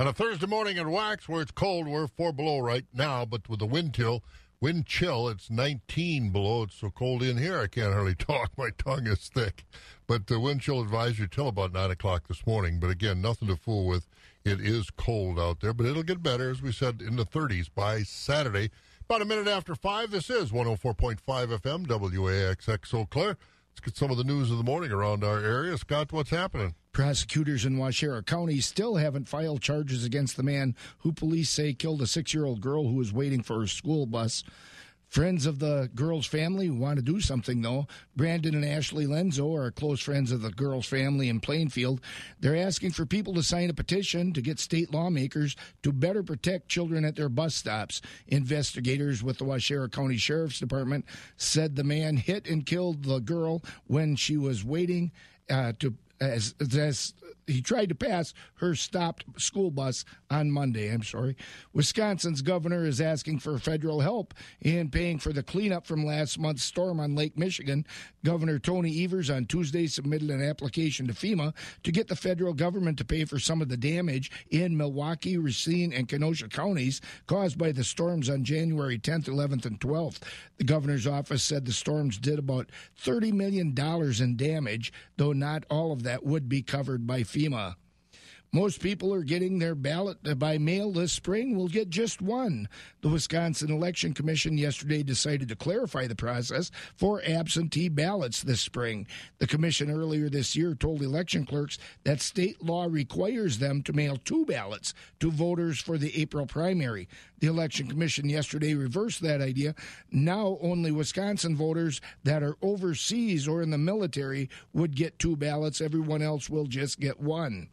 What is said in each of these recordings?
On a Thursday morning in Wax, where it's cold, we're four below right now, but with the wind chill, wind chill, it's 19 below. It's so cold in here, I can't hardly talk. My tongue is thick. But the wind chill advisory till about 9 o'clock this morning. But again, nothing to fool with. It is cold out there, but it'll get better, as we said, in the 30s by Saturday. About a minute after 5, this is 104.5 FM, WAXX Eau Claire. Let's get some of the news of the morning around our area. Scott, what's happening? Prosecutors in Waushara County still haven't filed charges against the man who police say killed a six year old girl who was waiting for her school bus. Friends of the girl's family want to do something, though. Brandon and Ashley Lenzo are close friends of the girl's family in Plainfield. They're asking for people to sign a petition to get state lawmakers to better protect children at their bus stops. Investigators with the Waushara County Sheriff's Department said the man hit and killed the girl when she was waiting uh, to as, as he tried to pass her stopped school bus on Monday. I'm sorry. Wisconsin's governor is asking for federal help in paying for the cleanup from last month's storm on Lake Michigan. Governor Tony Evers on Tuesday submitted an application to FEMA to get the federal government to pay for some of the damage in Milwaukee, Racine, and Kenosha counties caused by the storms on January 10th, 11th, and 12th. The governor's office said the storms did about $30 million in damage, though not all of that would be covered by FEMA. 一嘛。Most people are getting their ballot by mail this spring will get just one. The Wisconsin Election Commission yesterday decided to clarify the process for absentee ballots this spring. The commission earlier this year told election clerks that state law requires them to mail two ballots to voters for the April primary. The Election Commission yesterday reversed that idea. Now only Wisconsin voters that are overseas or in the military would get two ballots. Everyone else will just get one.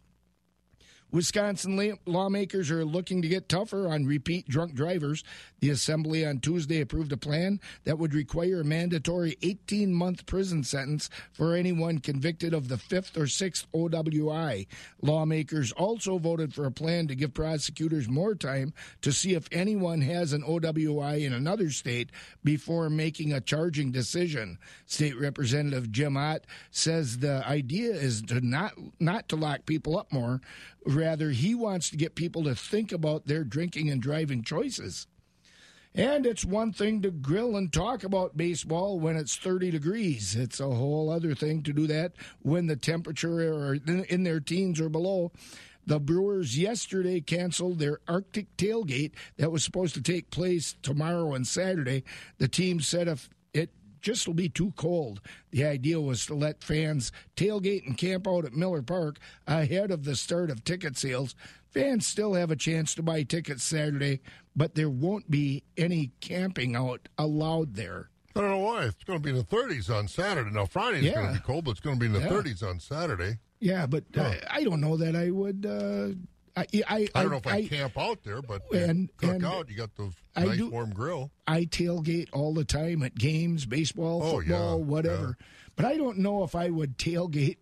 Wisconsin lawmakers are looking to get tougher on repeat drunk drivers. The Assembly on Tuesday approved a plan that would require a mandatory 18 month prison sentence for anyone convicted of the fifth or sixth OWI. Lawmakers also voted for a plan to give prosecutors more time to see if anyone has an OWI in another state before making a charging decision. State Representative Jim Ott says the idea is to not not to lock people up more Rather, he wants to get people to think about their drinking and driving choices. And it's one thing to grill and talk about baseball when it's 30 degrees. It's a whole other thing to do that when the temperature in their teens or below. The Brewers yesterday canceled their Arctic tailgate that was supposed to take place tomorrow and Saturday. The team said if just will be too cold. The idea was to let fans tailgate and camp out at Miller Park ahead of the start of ticket sales. Fans still have a chance to buy tickets Saturday, but there won't be any camping out allowed there. I don't know why. It's going to be in the 30s on Saturday. Now, Friday's yeah. going to be cold, but it's going to be in the yeah. 30s on Saturday. Yeah, but huh. uh, I don't know that I would. Uh, I, I, I, don't know if I, I camp out there, but oh, and, cook and out. You got those nice do, warm grill. I tailgate all the time at games, baseball, oh, football, yeah, whatever. Yeah. But I don't know if I would tailgate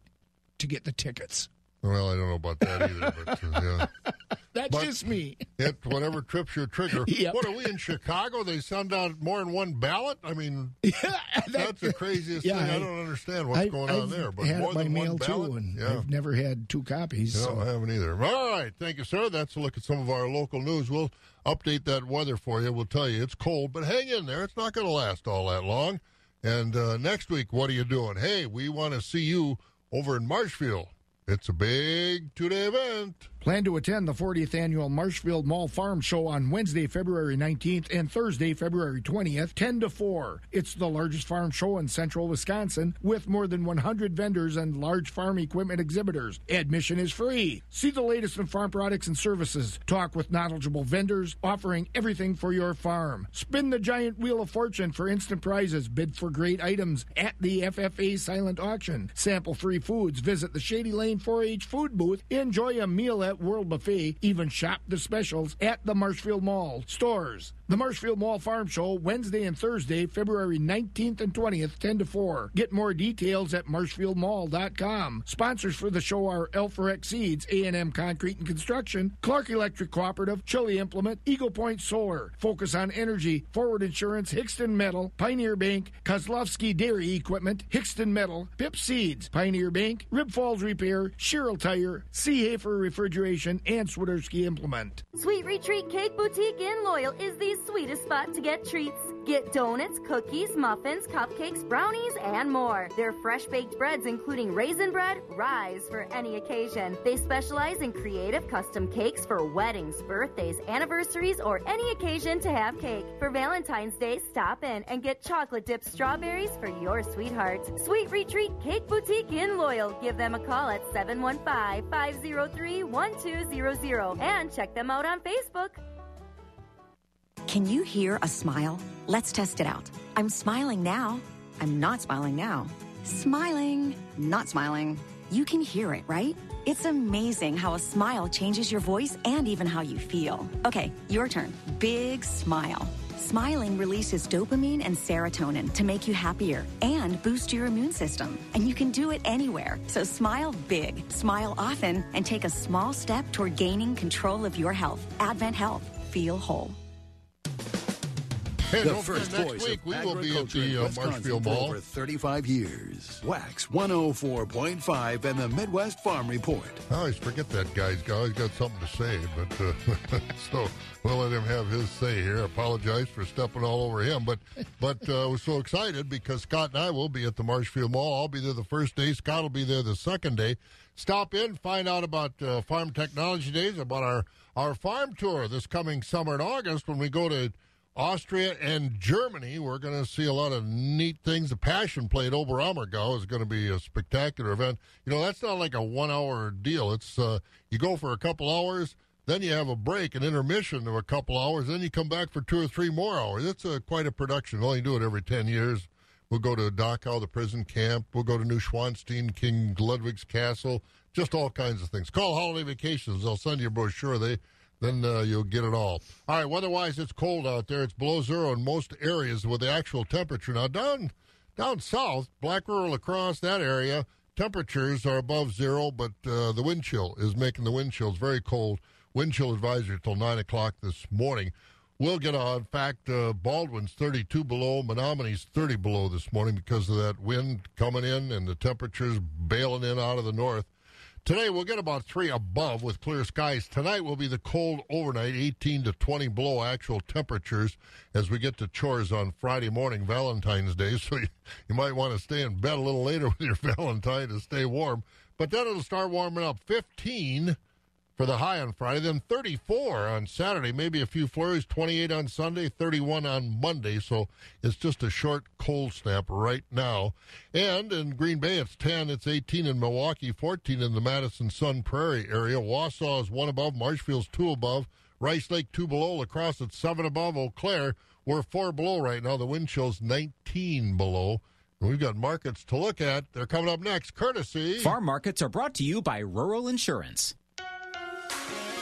to get the tickets. Well, I don't know about that either, but uh, yeah. That's but just me. it whatever trips your trigger. Yep. What are we in Chicago? They send out more than one ballot. I mean, yeah, that, that's the craziest yeah, thing. I, I, don't understand what's I, going I've on there. But had more it by than mail one ballot, too, and yeah. I've never had two copies. No, so. I haven't either. All right, thank you, sir. That's a look at some of our local news. We'll update that weather for you. We'll tell you it's cold, but hang in there. It's not going to last all that long. And uh, next week, what are you doing? Hey, we want to see you over in Marshfield. It's a big two day event. Plan to attend the 40th annual Marshfield Mall Farm Show on Wednesday, February 19th and Thursday, February 20th, 10 to 4. It's the largest farm show in central Wisconsin with more than 100 vendors and large farm equipment exhibitors. Admission is free. See the latest in farm products and services. Talk with knowledgeable vendors offering everything for your farm. Spin the giant wheel of fortune for instant prizes. Bid for great items at the FFA silent auction. Sample free foods. Visit the Shady Lane 4 H food booth. Enjoy a meal at World Buffet. Even shop the specials at the Marshfield Mall stores. The Marshfield Mall Farm Show, Wednesday and Thursday, February 19th and 20th, 10 to 4. Get more details at marshfieldmall.com. Sponsors for the show are Alforex Seeds, A&M Concrete and Construction, Clark Electric Cooperative, Chili Implement, Eagle Point Solar, Focus on Energy, Forward Insurance, Hixton Metal, Pioneer Bank, Kozlowski Dairy Equipment, Hixton Metal, Pip Seeds, Pioneer Bank, Rib Falls Repair, Sherrill Tire, Seahafer Refrigerator, refrigeration, and Swiderski implement. Sweet Retreat Cake Boutique in Loyal is the sweetest spot to get treats. Get donuts, cookies, muffins, cupcakes, brownies, and more. Their fresh baked breads, including raisin bread, rise for any occasion. They specialize in creative custom cakes for weddings, birthdays, anniversaries, or any occasion to have cake. For Valentine's Day, stop in and get chocolate dipped strawberries for your sweetheart. Sweet Retreat Cake Boutique in Loyal. Give them a call at 715 503 1200 and check them out on Facebook. Can you hear a smile? Let's test it out. I'm smiling now. I'm not smiling now. Smiling, not smiling. You can hear it, right? It's amazing how a smile changes your voice and even how you feel. Okay, your turn. Big smile. Smiling releases dopamine and serotonin to make you happier and boost your immune system. And you can do it anywhere. So smile big, smile often, and take a small step toward gaining control of your health. Advent Health. Feel whole. Hey, The don't first next voice week of we will be at the uh, Marshfield for Mall. over 35 years. Wax 104.5 and the Midwest Farm Report. I always forget that guy's got, always got something to say, but uh, so we'll let him have his say here. Apologize for stepping all over him, but but uh, we're so excited because Scott and I will be at the Marshfield Mall. I'll be there the first day. Scott will be there the second day. Stop in, find out about uh, Farm Technology Days, about our our farm tour this coming summer in August when we go to Austria and Germany. We're going to see a lot of neat things. The Passion Play at Oberammergau is going to be a spectacular event. You know, that's not like a one hour deal. It's uh, you go for a couple hours, then you have a break, an intermission of a couple hours, then you come back for two or three more hours. It's a, quite a production. Only do it every 10 years. We'll go to Dachau, the prison camp. We'll go to Neuschwanstein, King Ludwig's Castle, just all kinds of things. Call Holiday Vacations. They'll send you a brochure. They then uh, you'll get it all. All right. Weather-wise, it's cold out there. It's below zero in most areas with the actual temperature. Now down down south, Black Rural across that area, temperatures are above zero, but uh, the wind chill is making the wind chills very cold. Wind chill advisory till nine o'clock this morning. We'll get on. In fact, uh, Baldwin's 32 below, Menomonie's 30 below this morning because of that wind coming in and the temperatures bailing in out of the north. Today we'll get about three above with clear skies. Tonight will be the cold overnight, 18 to 20 below actual temperatures as we get to chores on Friday morning, Valentine's Day. So you, you might want to stay in bed a little later with your Valentine to stay warm. But then it'll start warming up. 15 for the high on Friday, then 34 on Saturday, maybe a few flurries, 28 on Sunday, 31 on Monday. So it's just a short cold snap right now. And in Green Bay, it's 10, it's 18 in Milwaukee, 14 in the Madison Sun Prairie area. Wausau is one above, Marshfield's two above, Rice Lake two below, La Crosse at seven above, Eau Claire, we're four below right now. The wind chill's 19 below. We've got markets to look at. They're coming up next, courtesy. Farm markets are brought to you by Rural Insurance.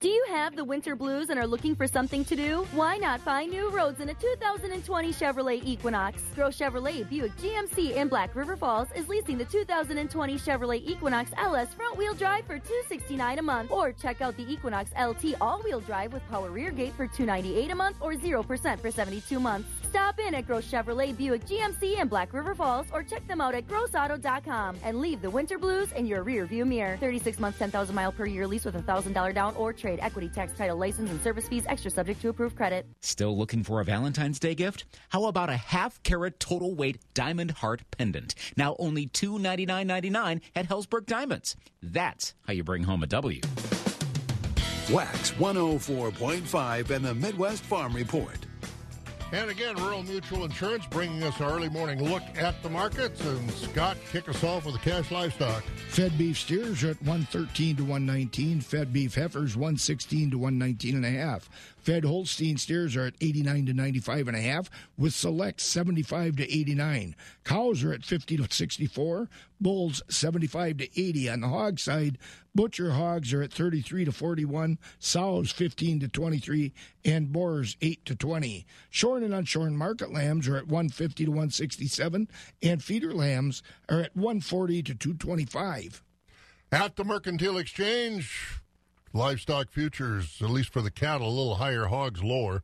Do you have the winter blues and are looking for something to do? Why not find new roads in a 2020 Chevrolet Equinox? Gross Chevrolet Buick GMC in Black River Falls is leasing the 2020 Chevrolet Equinox LS front wheel drive for 269 a month. Or check out the Equinox LT all wheel drive with power rear gate for 298 a month or 0% for 72 months. Stop in at Gross Chevrolet Buick GMC in Black River Falls or check them out at grossauto.com and leave the winter blues in your rear view mirror. 36 months, 10,000 mile per year lease with a $1,000 down or trade equity tax title license and service fees extra subject to approved credit. Still looking for a Valentine's Day gift? How about a half carat total weight diamond heart pendant? Now only $299.99 at Hellsberg Diamonds. That's how you bring home a W. Wax 104.5 and the Midwest Farm Report. And again, Rural Mutual Insurance bringing us our early morning look at the markets. And Scott, kick us off with the cash livestock. Fed beef steers are at 113 to 119. Fed beef heifers 116 to 119 and a half. Fed Holstein steers are at 89 to 95 and a half, with select 75 to 89. Cows are at 50 to 64. Bulls 75 to 80 on the hog side. Butcher hogs are at 33 to 41, sows 15 to 23, and boars 8 to 20. Shorn and unshorn market lambs are at 150 to 167, and feeder lambs are at 140 to 225. At the Mercantile Exchange, livestock futures, at least for the cattle, a little higher, hogs lower.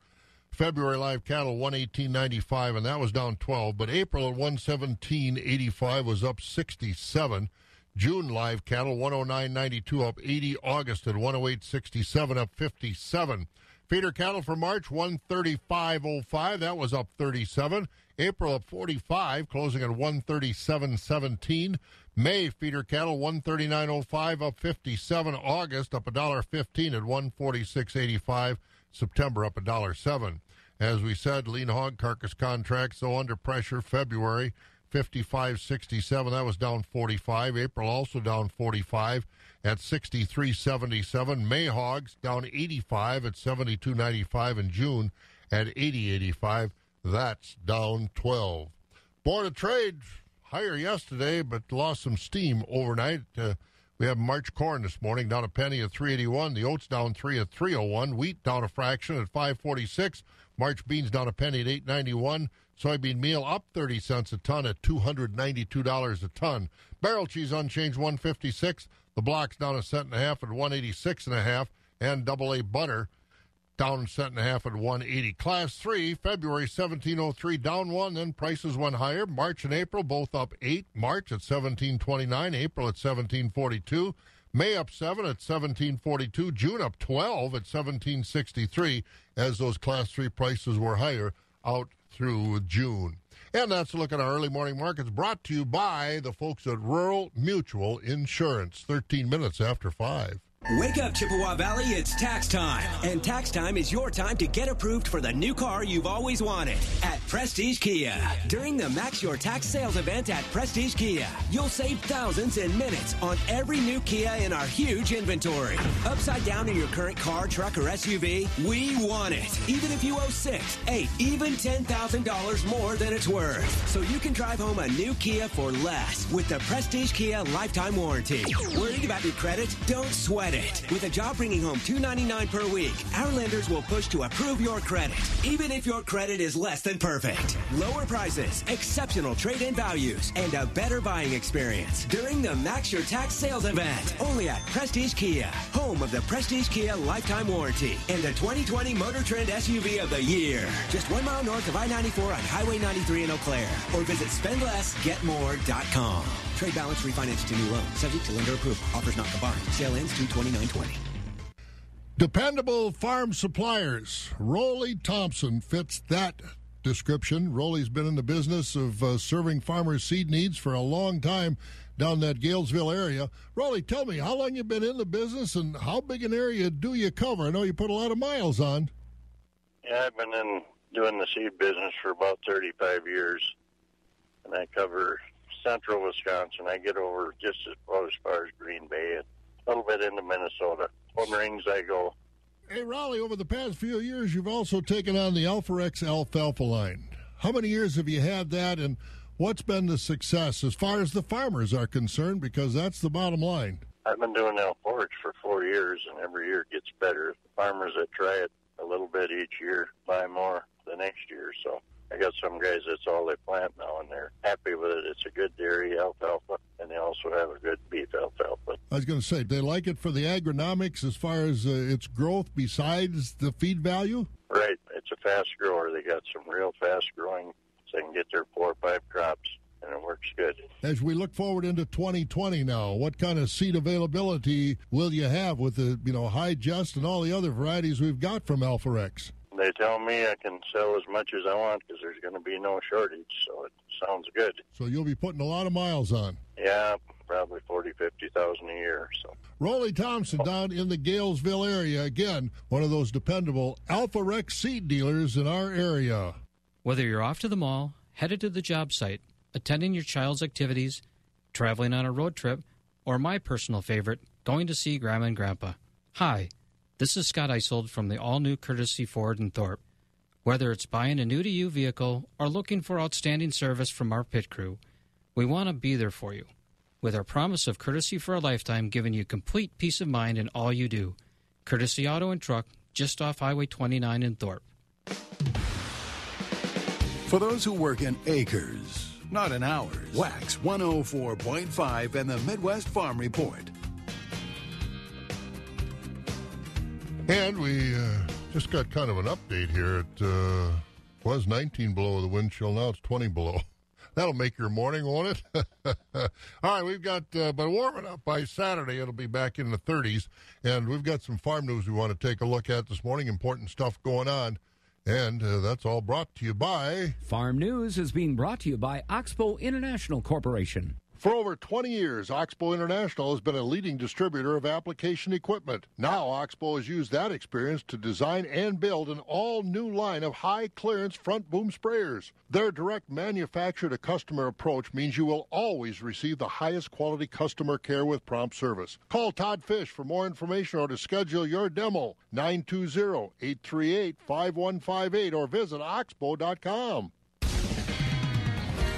February live cattle 118.95 and that was down 12, but April at 117.85 was up 67. June live cattle 109.92 up 80, August at 108.67 up 57. Feeder cattle for March 135.05 that was up 37. April at 45 closing at 137.17. May feeder cattle 139.05 up 57. August up $1.15 at 146.85. September up $1.07. As we said, lean hog carcass contracts, though under pressure, February 55.67. That was down 45. April also down 45 at 63.77. May hogs down 85 at 72.95. In June at 80.85. That's down 12. Board of Trade higher yesterday, but lost some steam overnight. Uh, we have March corn this morning down a penny at 381. The oats down three at 301. Wheat down a fraction at 546. March beans down a penny at 891. Soybean meal up 30 cents a ton at $292 a ton. Barrel cheese unchanged 156. The blocks down a cent and a half at 186 and a half. And double A butter down a cent and a half at 180. Class 3, February 1703, down one, then prices went higher. March and April both up 8. March at 1729, April at 1742. May up 7 at 1742, June up 12 at 1763 as those class 3 prices were higher out through June. And that's a look at our early morning markets brought to you by the folks at Rural Mutual Insurance. 13 minutes after 5. Wake up, Chippewa Valley, it's tax time. And tax time is your time to get approved for the new car you've always wanted at Prestige Kia. During the Max Your Tax Sales event at Prestige Kia, you'll save thousands in minutes on every new Kia in our huge inventory. Upside down in your current car, truck, or SUV, we want it. Even if you owe six, eight, even $10,000 more than it's worth. So you can drive home a new Kia for less with the Prestige Kia lifetime warranty. Worried about your credit? Don't sweat it. With a job bringing home 299 per week, our lenders will push to approve your credit, even if your credit is less than perfect. Lower prices, exceptional trade-in values, and a better buying experience during the Max Your Tax sales event. Only at Prestige Kia, home of the Prestige Kia lifetime warranty and the 2020 Motor Trend SUV of the year. Just one mile north of I-94 on Highway 93 in Eau Claire, or visit spendlessgetmore.com. Trade balance refinance to new loan, subject to lender approval. Offers not combined. Sale ends 22920. Dependable farm suppliers. Rolly Thompson fits that description. Rolly's been in the business of uh, serving farmers' seed needs for a long time down that Galesville area. Rolly, tell me, how long you been in the business and how big an area do you cover? I know you put a lot of miles on. Yeah, I've been in doing the seed business for about 35 years, and I cover central Wisconsin. I get over just as, well, as far as Green Bay and a little bit into Minnesota. Home rings I go. Hey, Rolly, over the past few years, you've also taken on the Alforex alfalfa line. How many years have you had that, and what's been the success as far as the farmers are concerned? Because that's the bottom line. I've been doing Alforex for four years, and every year it gets better. The farmers that try it a little bit each year buy more the next year. So I got some guys that's all they plant now, and they're happy with it. It's a good dairy alfalfa, and they also have a good beef alfalfa. I was going to say, they like it for the agronomics as far as uh, its growth besides the feed value? Right. It's a fast grower. They got some real fast growing, so they can get their four or five crops, and it works good. As we look forward into 2020 now, what kind of seed availability will you have with the, you know, Hi-Gest and all the other varieties we've got from Alforex? They tell me I can sell as much as I want because there's going to be no shortage, so it sounds good. So you'll be putting a lot of miles on. Yeah, probably forty, fifty thousand a year. So Rolly Thompson down in the Galesville area. Again, one of those dependable Alpha Rex seed dealers in our area. Whether you're off to the mall, headed to the job site, attending your child's activities, traveling on a road trip, or my personal favorite, going to see Grandma and Grandpa. Hi, this is Scott Isold from the all new Courtesy Ford in Thorpe. Whether it's buying a new to you vehicle or looking for outstanding service from our pit crew, we want to be there for you. with our promise of courtesy for a lifetime, giving you complete peace of mind in all you do. Courtesy Auto and Truck, just off Highway 29 in Thorpe. For those who work in acres, not in hours, Wax 104.5 and the Midwest Farm Report. And we uh, just got kind of an update here. It uh, was 19 below the wind chill. Now it's 20 below. That'll make your morning, won't it? All right, we've got, uh, but warming up by Saturday, it'll be back in the 30s. And we've got some farm news we want to take a look at this morning. Important stuff going on. And uh, that's all brought to you by Farm News is being brought to you by Oxbow International Corporation. For over 20 years, Oxbow International has been a leading distributor of application equipment. Now, Oxbow has used that experience to design and build an all new line of high clearance front boom sprayers. Their direct manufacturer to customer approach means you will always receive the highest quality customer care with prompt service. Call Todd Fish for more information or to schedule your demo 920 838 5158 or visit oxbow.com.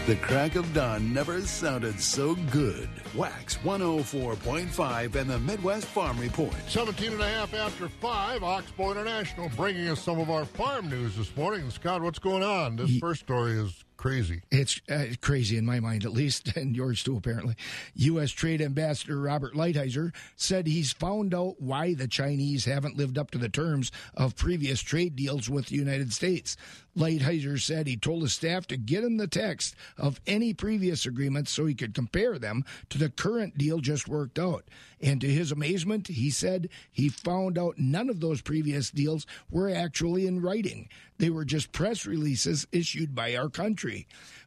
The crack of dawn never sounded so good. Wax 104.5 and the Midwest Farm Report. 17 and a half after 5, Oxbow International bringing us some of our farm news this morning. Scott, what's going on? This first story is crazy. It's uh, crazy in my mind, at least, and yours too, apparently. U.S. Trade Ambassador Robert Lighthizer said he's found out why the Chinese haven't lived up to the terms of previous trade deals with the United States. Lighthizer said he told his staff to get him the text of any previous agreements so he could compare them to the current deal just worked out. And to his amazement, he said he found out none of those previous deals were actually in writing. They were just press releases issued by our country.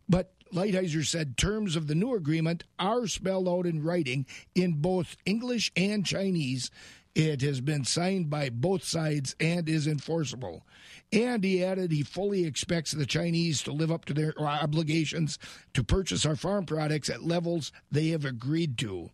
But Lighthizer said terms of the new agreement are spelled out in writing in both English and Chinese. It has been signed by both sides and is enforceable. And he added he fully expects the Chinese to live up to their obligations to purchase our farm products at levels they have agreed to.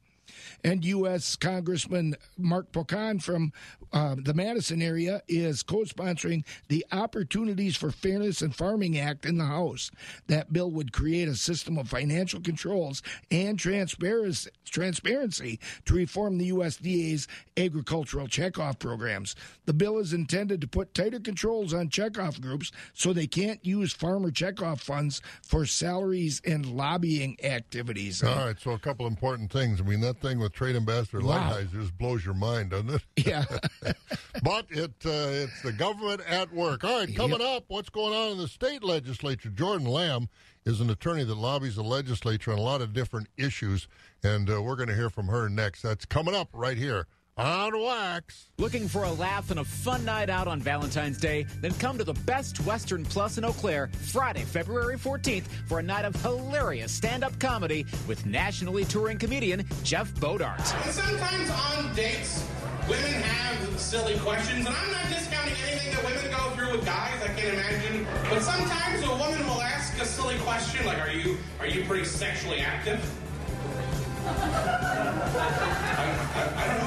And U.S. Congressman Mark Pocan from uh, the Madison area is co sponsoring the Opportunities for Fairness in Farming Act in the House. That bill would create a system of financial controls and transparency, transparency to reform the USDA's agricultural checkoff programs. The bill is intended to put tighter controls on checkoff groups so they can't use farmer checkoff funds for salaries and lobbying activities. All right, so a couple important things. I mean, that thing with Trade Ambassador Wow. Lighthizer just blows your mind, doesn't it? Yeah. but it uh, it's the government at work. All right, coming up, what's going on in the state legislature? Jordan Lamb is an attorney that lobbies the legislature on a lot of different issues, and uh, we're going to hear from her next. That's coming up right here on Wax. Looking for a laugh and a fun night out on Valentine's Day? Then come to the Best Western Plus in Eau Claire Friday, February 14th for a night of hilarious stand up comedy with nationally touring comedian Jeff Bodart. And sometimes on dates, women have silly questions, and I'm not discounting anything that women go through with guys. I can't imagine, but sometimes a woman will ask a silly question like, "Are you are you pretty sexually active?" I, I, I don't know.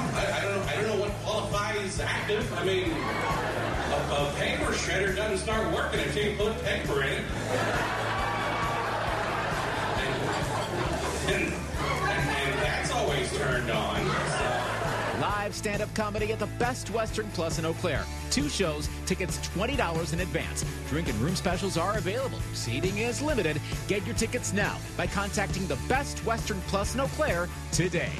Active. I mean, a, a paper shredder doesn't start working until you put paper in it. And, and, and that's always turned on. Live stand up comedy at the Best Western Plus in Eau Claire. Two shows, tickets $20 in advance. Drink and room specials are available. Seating is limited. Get your tickets now by contacting the Best Western Plus in Eau Claire today.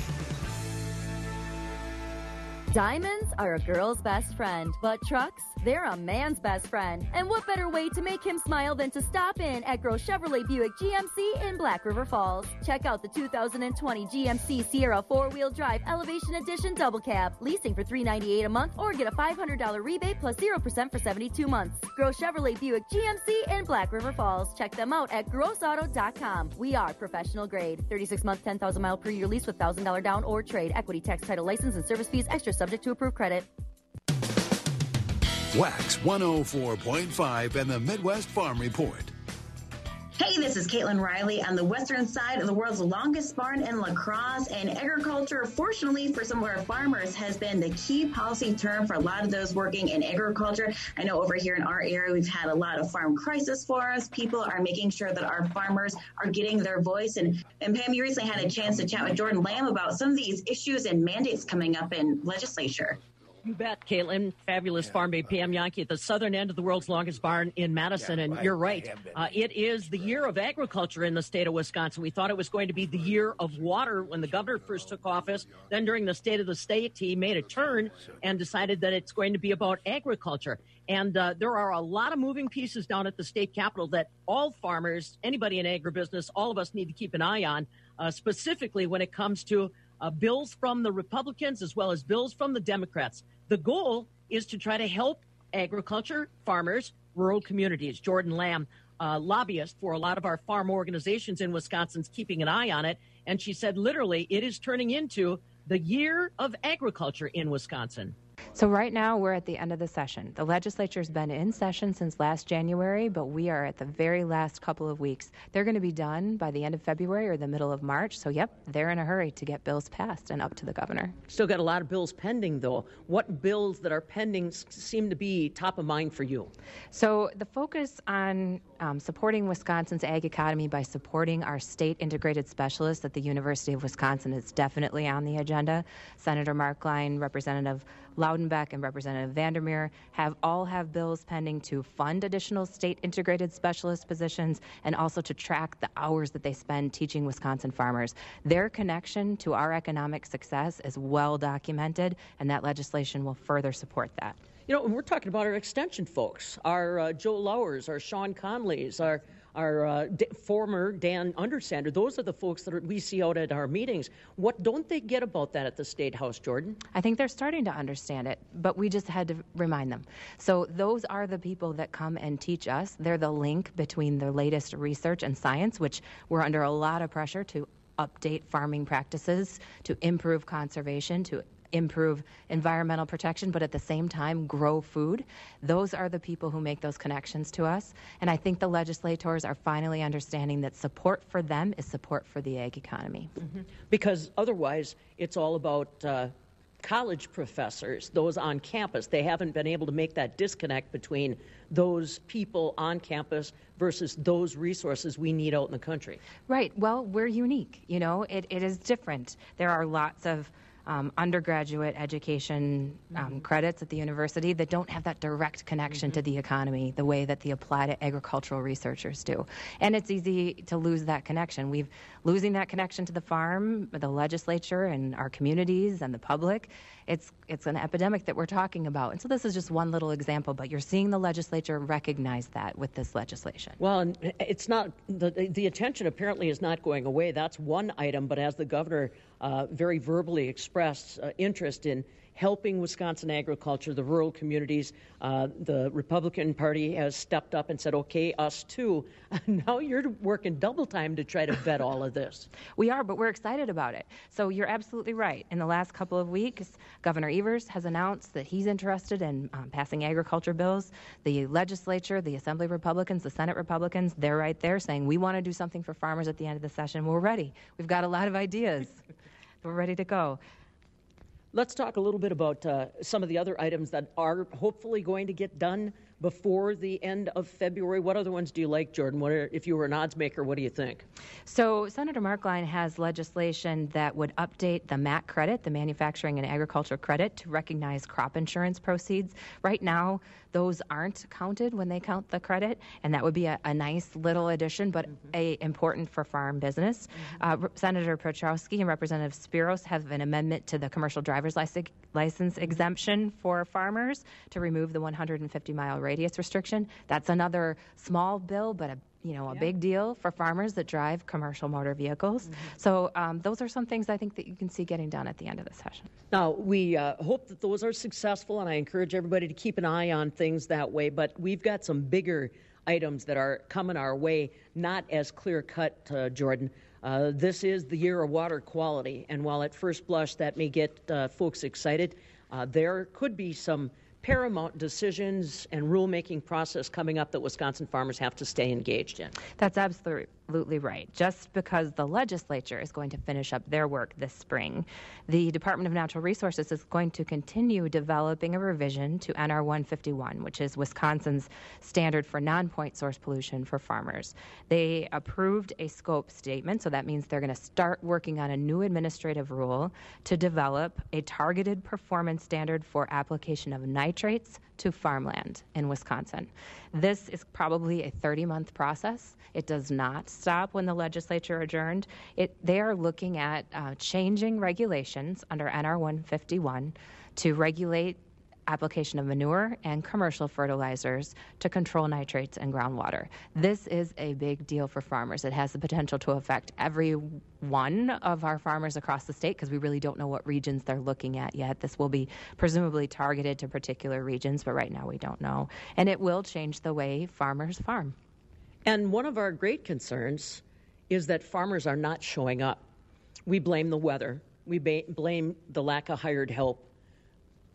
Diamonds are a girl's best friend, but trucks, they're a man's best friend. And what better way to make him smile than to stop in at Gross Chevrolet Buick GMC in Black River Falls? Check out the 2020 GMC Sierra four-wheel drive Elevation Edition Double Cab, leasing for 398 a month, or get a $500 rebate plus 0% for 72 months. Gross Chevrolet Buick GMC in Black River Falls. Check them out at grossauto.com. We are professional grade. 36 month, 10,000 mile per year lease with $1,000 down or trade. Equity tax title license and service fees extra subject to approved credit. Wax 104.5 and the Midwest Farm Report. Hey, this is Caitlin Riley on the western side of the world's longest barn in La Crosse. And agriculture, fortunately for some of our farmers, has been the key policy term for a lot of those working in agriculture. I know over here in our area, we've had a lot of farm crisis for us. People are making sure that our farmers are getting their voice. And, and Pam, you recently had a chance to chat with Jordan Lamb about some of these issues and mandates coming up in legislature. You bet, Caitlin. Fabulous farm babe Pam Jahnke at the southern end of the world's longest barn in Madison. and you're right. Uh, it is the year of agriculture in the state of Wisconsin. We thought it was going to be the year of water when the governor first took office. Then during the state of the state, he made a turn and decided that it's going to be about agriculture. And uh, there are a lot of moving pieces down at the state capitol that all farmers, anybody in agribusiness, all of us need to keep an eye on, uh, specifically when it comes to uh, bills from the Republicans as well as bills from the Democrats. The goal is to try to help agriculture, farmers, rural communities. Jordan Lamb, uh, lobbyist for a lot of our farm organizations in Wisconsin's keeping an eye on it. And she said literally it is turning into the year of agriculture in Wisconsin. So, right now, we're at the end of the session. The legislature's been in session since last January, but we are at the very last couple of weeks. They're going to be done by the end of February or the middle of March. So, yep, they're in a hurry to get bills passed and up to the governor. Still got a lot of bills pending, though. What bills that are pending seem to be top of mind for you? So, the focus on um, supporting Wisconsin's ag economy by supporting our state integrated specialists at the University of Wisconsin is definitely on the agenda. Senator Marklein, Representative Loudenbeck, and Representative Vandermeer have all have bills pending to fund additional state integrated specialist positions and also to track the hours that they spend teaching Wisconsin farmers. Their connection to our economic success is well documented, and that legislation will further support that. You know, we're talking about our extension folks, our uh, Joe Lauers, our Shawn Conleys, our our uh, D- former Dan Undersander. Those are the folks that are, we see out at our meetings. What don't they get about that at the State House, Jordan? I think they're starting to understand it, but we just had to remind them. So, those are the people that come and teach us. They're the link between the latest research and science, which we're under a lot of pressure to update farming practices, to improve conservation, to improve environmental protection, but at the same time grow food. Those are the people who make those connections to us. And I think the legislators are finally understanding that support for them is support for the ag economy. Because otherwise, it's all about uh, college professors, those on campus. They haven't been able to make that disconnect between those people on campus versus those resources we need out in the country. Right. Well, we're unique. You know, it, it is different. There are lots of um, undergraduate education um, credits at the university that don't have that direct connection to the economy the way that the applied agricultural researchers do. And it's easy to lose that connection. We've losing that connection to the farm, the legislature, and our communities and the public. It's it's an epidemic that we're talking about. And so this is just one little example, but you're seeing the legislature recognize that with this legislation. Well, it's not the the attention apparently is not going away. That's one item, but as the governor uh, very verbally expressed uh, interest in helping Wisconsin agriculture, the rural communities, uh, the Republican Party has stepped up and said, "Okay, us too." now you're working double time to try to vet all of this. We are, but we're excited about it. So you're absolutely right. In the last couple of weeks, Governor Evers has announced that he's interested in um, passing agriculture bills. The legislature, the Assembly Republicans, the Senate Republicans, they're right there saying, we want to do something for farmers at the end of the session. We're ready. We've got a lot of ideas. We're ready to go. Let's talk a little bit about uh, some of the other items that are hopefully going to get done before the end of February. What other ones do you like, Jordan? What are, if you were an odds maker, what do you think? So, Senator Marklein has legislation that would update the MAC credit, the Manufacturing and Agriculture Credit, to recognize crop insurance proceeds. Right now, those aren't counted when they count the credit, and that would be a, a nice little addition, but a important for farm business. Uh, Senator Petrowski and Representative Spiros have an amendment to the commercial driver's license, license exemption for farmers to remove the 150 mile radius restriction. That's another small bill, but a you know a big deal for farmers that drive commercial motor vehicles. So um, those are some things I think that you can see getting done at the end of the session. Now, we uh, hope that those are successful, and I encourage everybody to keep an eye on things that way. But we've got some bigger items that are coming our way, not as clear cut, uh, Jordan. Uh, this is the year of water quality, and while at first blush that may get uh, folks excited, uh, there could be some paramount decisions and rulemaking process coming up that Wisconsin farmers have to stay engaged in. That's absolutely right. Just because the legislature is going to finish up their work this spring, the Department of Natural Resources is going to continue developing a revision to NR 151, which is Wisconsin's standard for non point source pollution for farmers. They approved a scope statement, so that means they're going to start working on a new administrative rule to develop a targeted performance standard for application of nitrates to farmland in Wisconsin. This is probably a 30 month process. It does not stop when the legislature adjourned. It, they are looking at uh, changing regulations under NR 151 to regulate application of manure and commercial fertilizers to control nitrates in groundwater. This is a big deal for farmers. It has the potential to affect every one of our farmers across the state because we really don't know what regions they're looking at yet. This will be presumably targeted to particular regions, but right now we don't know. And it will change the way farmers farm. And one of our great concerns is that farmers are not showing up. We blame the weather. We ba- blame the lack of hired help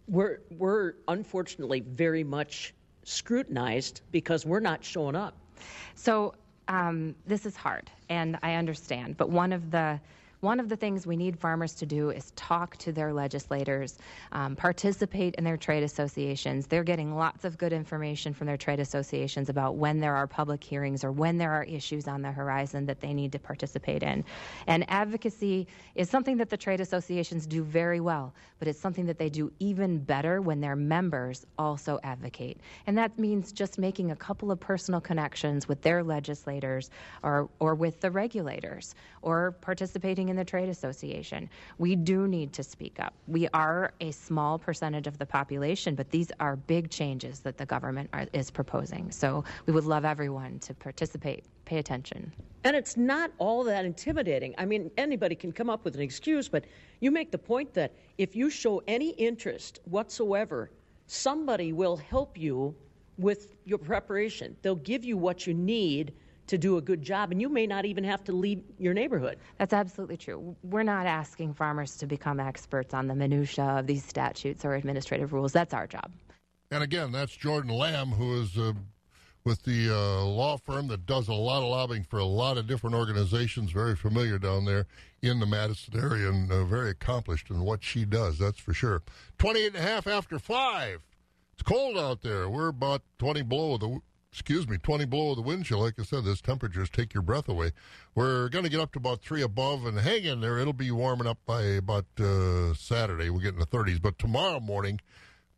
we're we're unfortunately very much scrutinized because we're not showing up. So um, this is hard, and I understand. But one of the one of the things we need farmers to do is talk to their legislators, um, participate in their trade associations. They're getting lots of good information from their trade associations about when there are public hearings or when there are issues on the horizon that they need to participate in. And advocacy is something that the trade associations do very well, but it's something that they do even better when their members also advocate. And that means just making a couple of personal connections with their legislators or, or with the regulators or participating in the trade association. We do need to speak up. We are a small percentage of the population, but these are big changes that the government are, is proposing. So we would love everyone to participate, pay attention. And it's not all that intimidating. I mean, anybody can come up with an excuse, but you make the point that if you show any interest whatsoever, somebody will help you with your preparation. They'll give you what you need to do a good job, and you may not even have to leave your neighborhood. That's absolutely true. We're not asking farmers to become experts on the minutia of these statutes or administrative rules. That's our job. And again, that's Jordan Lamb, who is uh, with the uh, law firm that does a lot of lobbying for a lot of different organizations, very familiar down there in the Madison area and uh, very accomplished in what she does, that's for sure. 28 and a half after 5. It's cold out there. We're about 20 below the excuse me, 20 below the wind chill. Like I said, those temperatures take your breath away. We're going to get up to about three above and hang in there. It'll be warming up by about uh, Saturday. We'll get in the 30s. But tomorrow morning,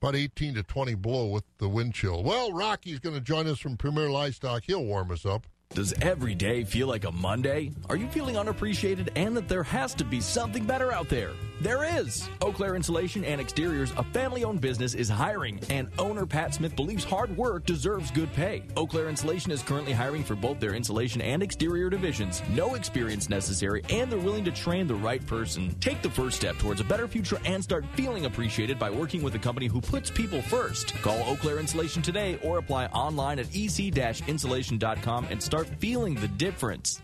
about 18 to 20 below with the wind chill. Well, Rocky's going to join us from Premier Livestock. He'll warm us up. Does every day feel like a Monday? Are you feeling unappreciated and that there has to be something better out there? There is! Eau Claire Insulation and Exteriors, a family owned business, is hiring, and owner Pat Smith believes hard work deserves good pay. Eau Claire Insulation is currently hiring for both their insulation and exterior divisions. No experience necessary, and they're willing to train the right person. Take the first step towards a better future and start feeling appreciated by working with a company who puts people first. Call Eau Claire Insulation today or apply online at ec-insulation.com and start feeling the difference.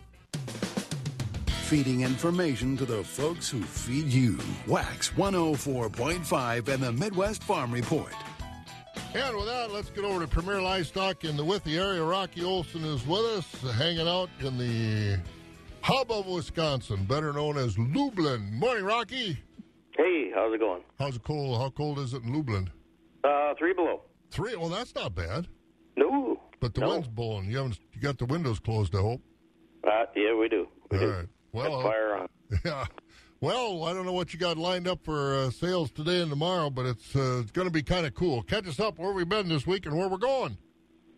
Feeding information to the folks who feed you. Wax 104.5 and the Midwest Farm Report. And with that, let's get over to Premier Livestock in the Withee area. Rocky Olson is with us, hanging out in the hub of Wisconsin, better known as Lublin. Morning, Rocky. Hey, how's it going? How's it cold? How cold is it in Lublin? Uh, three below. Three? Well, that's not bad. No. But the no. wind's blowing. You haven't. You got the windows closed. I hope. Uh, yeah, we do. We All do. right. Well, fire on. Yeah. Well, I don't know what you got lined up for uh, sales today and tomorrow, but it's uh, it's going to be kind of cool. Catch us up where we've been this week and where we're going.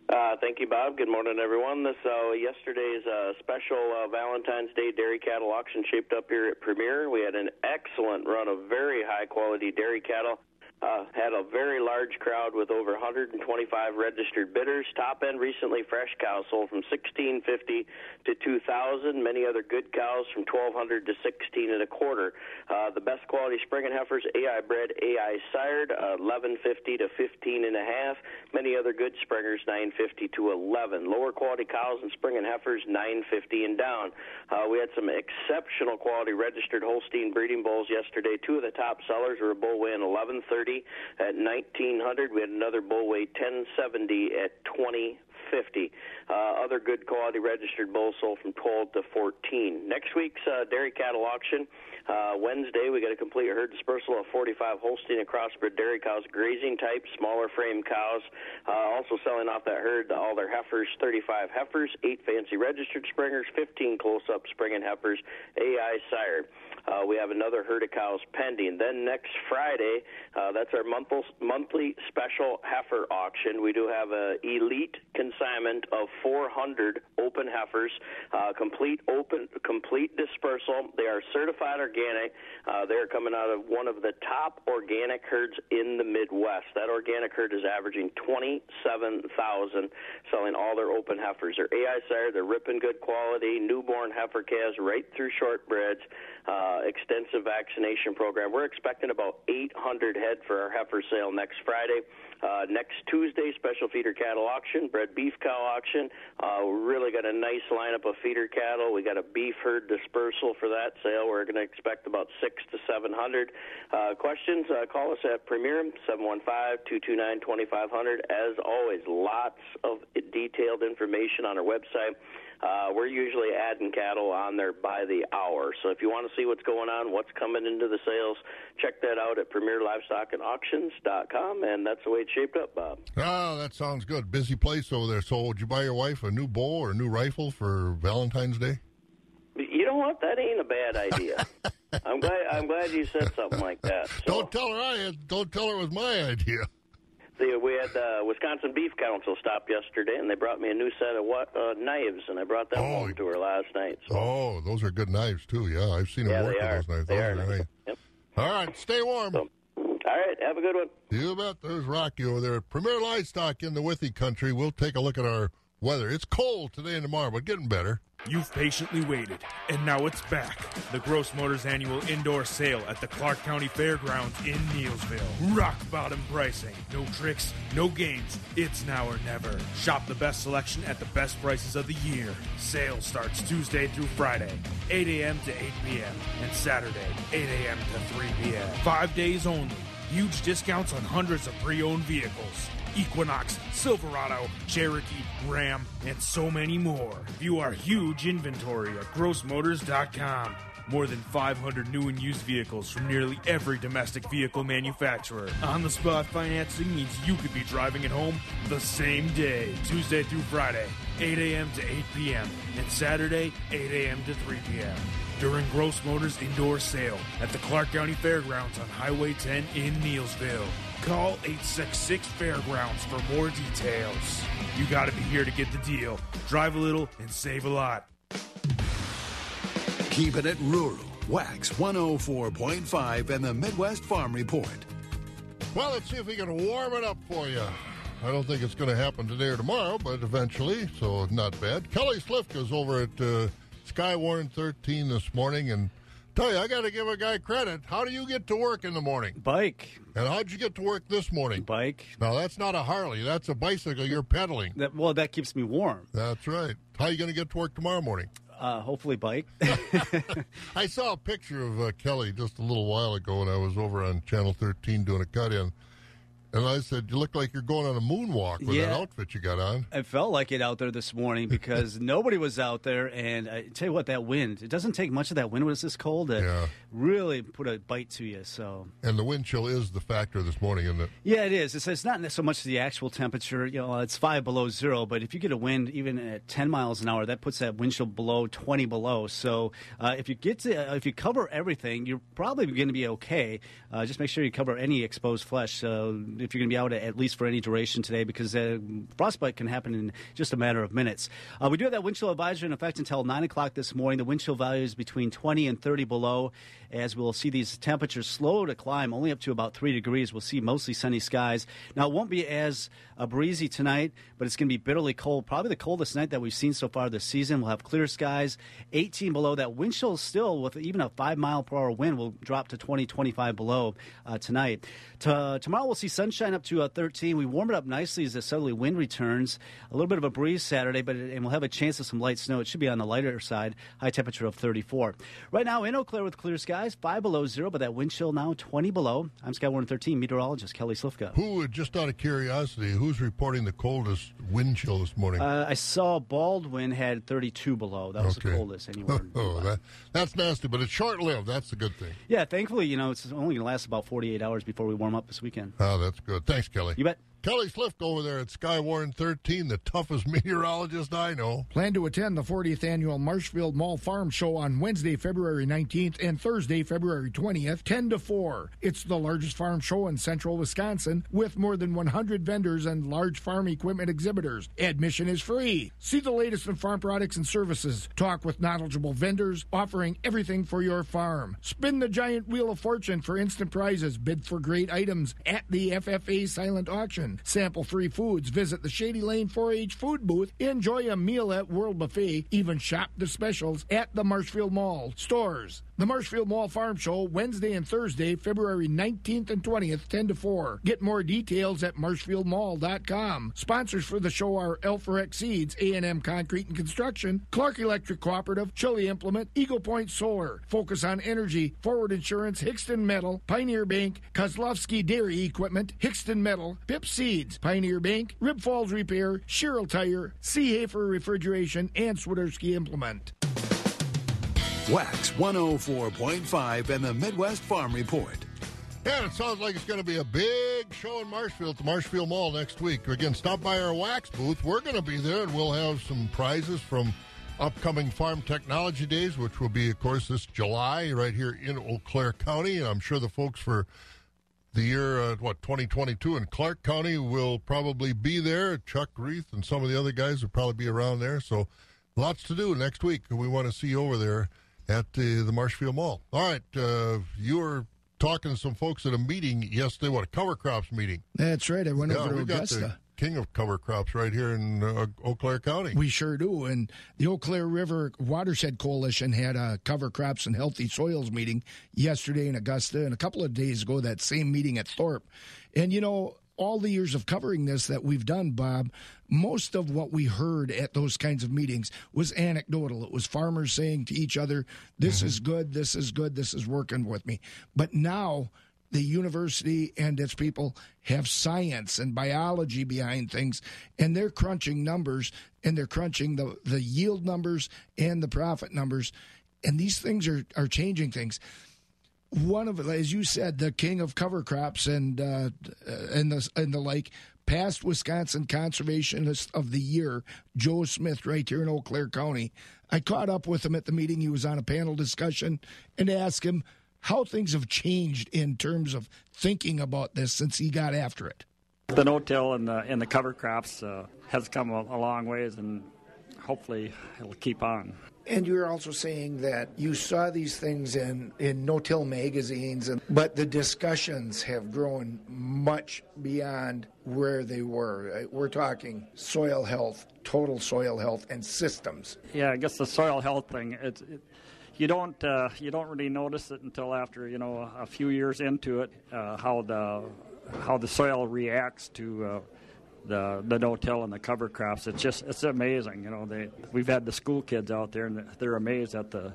Uh, thank you, Bob. Good morning, everyone. This uh, yesterday's uh, special uh, Valentine's Day dairy cattle auction shaped up here at Premier. We had an excellent run of very high quality dairy cattle. Uh, had a very large crowd with over 125 registered bidders. Top end recently fresh cows sold from 1650 to 2000. Many other good cows from 1200 to 16 and a quarter. Uh, the best quality spring and heifers AI bred, AI sired, uh, 1150 to 15 and a half. Many other good springers 950 to 11. Lower quality cows and spring and heifers 950 and down. Uh, we had some exceptional quality registered Holstein breeding bulls yesterday. Two of the top sellers were a bull weighing 1130 1030 at 1900. We had another bull weigh 1070 at 20. 50. Uh, other good quality registered bulls sold from 12 to 14. Next week's uh, dairy cattle auction, uh, Wednesday, we got a complete herd dispersal of 45 Holstein and crossbred dairy cows, grazing type, smaller frame cows. Uh, also selling off that herd all their heifers, 35 heifers, 8 fancy registered springers, 15 close-up springing heifers, AI sired. Uh, we have another herd of cows pending. Then next Friday, uh, that's our monthly monthly special heifer auction. We do have a elite consignment of 400 open heifers, uh, complete open, complete dispersal. They are certified organic. Uh, they're coming out of one of the top organic herds in the Midwest. That organic herd is averaging 27,000, selling all their open heifers. They're AI sire. They're ripping good quality, newborn heifer calves right through shortbreds uh, extensive vaccination program. We're expecting about 800 head for our heifer sale next Friday. Uh, next Tuesday, special feeder cattle auction, bred beef cow auction. Uh, we really got a nice lineup of feeder cattle. We got a beef herd dispersal for that sale. We're going to expect about six to seven hundred. Uh, questions? Uh, call us at five hundred. As always, lots of detailed information on our website. Uh, we're usually adding cattle on there by the hour. So if you want to see what's going on, what's coming into the sales, check that out at premierlivestockandauctions.com. And that's the way it's shaped up, Bob. Oh, that sounds good. Busy place over there. So would you buy your wife a new bow or a new rifle for Valentine's Day? You know what? That ain't a bad idea. I'm glad. I'm glad you said something like that. So. Don't tell her I. Don't tell her it was my idea. The, we had uh, Wisconsin Beef Council stop yesterday, and they brought me a new set of what uh, knives, and I brought them Oh. home to her last night. So. Oh, those are good knives too. Yeah, I've seen them Yeah, work with those knives. They Those are are nice. Yep. All right, stay warm. All right, have a good one. You bet. There's Rocky over there at Premier Livestock in the Withee country. We'll take a look at our weather. It's cold today and tomorrow, but getting better. You've patiently waited, and now it's back. The Gross Motors annual indoor sale at the Clark County Fairgrounds in Neillsville. Rock bottom pricing. No tricks, no games. It's now or never. Shop the best selection at the best prices of the year. Sale starts Tuesday through Friday, 8 a.m. to 8 p.m., and Saturday, 8 a.m. to 3 p.m. Five days only. Huge discounts on hundreds of pre owned vehicles. Equinox, Silverado, Cherokee, Ram, and so many more. View our huge inventory at grossmotors.com. More than 500 new and used vehicles from nearly every domestic vehicle manufacturer. On the spot financing means you could be driving it home the same day, Tuesday through Friday, 8 a.m. to 8 p.m., and Saturday, 8 a.m. to 3 p.m. During Gross Motors indoor sale at the Clark County Fairgrounds on Highway 10 in Neillsville. Call 866 Fairgrounds for more details. You gotta be here to get the deal. Drive a little and save a lot. Keeping it rural. WAXX 104.5 and the Midwest Farm Report. Well, let's see if we can warm it up for you. I don't think it's going to happen today or tomorrow, but eventually, so not bad. Kelly Slifka's over at uh, Skywarn 13 this morning, and tell you, I got to give a guy credit. How do you get to work in the morning? Bike. And how'd you get to work this morning? Bike. Now, that's not a Harley. That's a bicycle you're pedaling. That, well, that keeps me warm. That's right. How you going to get to work tomorrow morning? Uh, hopefully, bike. I saw a picture of uh, Kelly just a little while ago, and I was over on Channel 13 doing a cut in. And I said, You look like you're going on a moonwalk with that outfit you got on. I felt like it out there this morning because nobody was out there. And I tell you what, that wind, it doesn't take much of that wind when it's this cold to really put a bite to you. So, And the wind chill is the factor this morning, isn't it? yeah, it is. It's, it's not so much the actual temperature. You know, it's five below zero, but if you get a wind even at 10 miles an hour, that puts that wind chill below 20 below. So, uh, if you get to, uh, if you cover everything, you're probably going to be okay. Uh, just make sure you cover any exposed flesh uh, if you're going to be out at, least for any duration today, because uh, frostbite can happen in just a matter of minutes. Uh, we do have that wind chill advisory in effect until 9 o'clock this morning. The wind chill value is between 20 and 30 below, as we'll see these temperatures slow to climb, only up to about 3 degrees. We'll see mostly sunny skies. Now, it won't be as uh, breezy tonight, but it's going to be bitterly cold. Probably the coldest night that we've seen so far this season. We'll have clear skies, 18 below. That wind chill still, with even a 5 mile per hour wind, will drop to 20, 25 below uh, tonight. To, tomorrow, we'll see sunshine sunshine up to uh, 13. We warm it up nicely as the southerly wind returns. A little bit of a breeze Saturday, but and we'll have a chance of some light snow. It should be on the lighter side. High temperature of 34. Right now in Eau Claire with clear skies, five below zero, but that wind chill now 20 below. I'm Sky 113 meteorologist Kelly Slifka. Who, just out of curiosity, who's reporting the coldest wind chill this morning? Uh, I saw Baldwin had 32 below. That was Okay. the coldest anywhere. oh, that, that's nasty, but it's short lived. That's the good thing. yeah, thankfully, you know, it's only going to last about 48 hours before we warm up this weekend. Oh, that's good. Thanks, Kelly. You bet. Kelly Slift over there at Skywarn 13, the toughest meteorologist I know. Plan to attend the 40th annual Marshfield Mall Farm Show on Wednesday, February 19th and Thursday, February 20th, 10 to 4. It's the largest farm show in central Wisconsin with more than 100 vendors and large farm equipment exhibitors. Admission is free. See the latest in farm products and services. Talk with knowledgeable vendors offering everything for your farm. Spin the giant wheel of fortune for instant prizes. Bid for great items at the FFA silent auction. Sample free foods. Visit the Shady Lane 4 H food booth. Enjoy a meal at World Buffet. Even shop the specials at the Marshfield Mall stores. The Marshfield Mall Farm Show, Wednesday and Thursday, February 19th and 20th, 10 to 4. Get more details at marshfieldmall.com. Sponsors for the show are Alforex Seeds, A&M Concrete and Construction, Clark Electric Cooperative, Chili Implement, Eagle Point Solar, Focus on Energy, Forward Insurance, Hickston Metal, Pioneer Bank, Kozlovsky Dairy Equipment, Hickston Metal, Pip Seeds, Pioneer Bank, Rib Falls Repair, Sherrill Tire, Seehafer Refrigeration, and Swiderski Implement. WAXX 104.5 and the Midwest Farm Report. Yeah, it sounds like it's going to be a big show in Marshfield at the Marshfield Mall next week. Again, stop by our wax booth. We're going to be there, and we'll have some prizes from upcoming Farm Technology Days, which will be, of course, this July right here in Eau Claire County. And I'm sure the folks for the year, uh, what, 2022 in Clark County will probably be there. Chuck Reith and some of the other guys will probably be around there. So lots to do next week. We want to see you over there at the, the Marshfield Mall. All right, uh, you were talking to some folks at a meeting yesterday, what, a cover crops meeting. That's right. I went yeah, over to we Augusta. King of cover crops right here in uh, Eau Claire County. We sure do. And the Eau Claire River Watershed Coalition had a cover crops and healthy soils meeting yesterday in Augusta, and a couple of days ago, that same meeting at Thorp. And you know, all the years of covering this that we've done, Bob, most of what we heard at those kinds of meetings was anecdotal. It was farmers saying to each other, This is good, this is good, this is working with me. But now, the university and its people have science and biology behind things, and they're crunching numbers and they're crunching the, the yield numbers and the profit numbers. And these things are, are changing things. One of, as you said, the king of cover crops and uh, and the and the like, past Wisconsin Conservationist of the Year, Joe Smith, right here in Eau Claire County. I caught up with him at the meeting. He was on a panel discussion and asked him how things have changed in terms of thinking about this since he got after it. The no-till and the and the cover crops uh, has come a, a long ways, and hopefully it'll keep on. And you were also saying that you saw these things in, in no-till magazines, and, but the discussions have grown much beyond where they were. Uh, We're talking soil health, total soil health, and systems. Yeah, I guess the soil health thing. It's it, you don't uh, you don't really notice it until after you know a few years into it uh, how the how the soil reacts to uh, the the no-till and the cover crops. It's just it's amazing. You know, they we've had the school kids out there and they're amazed at the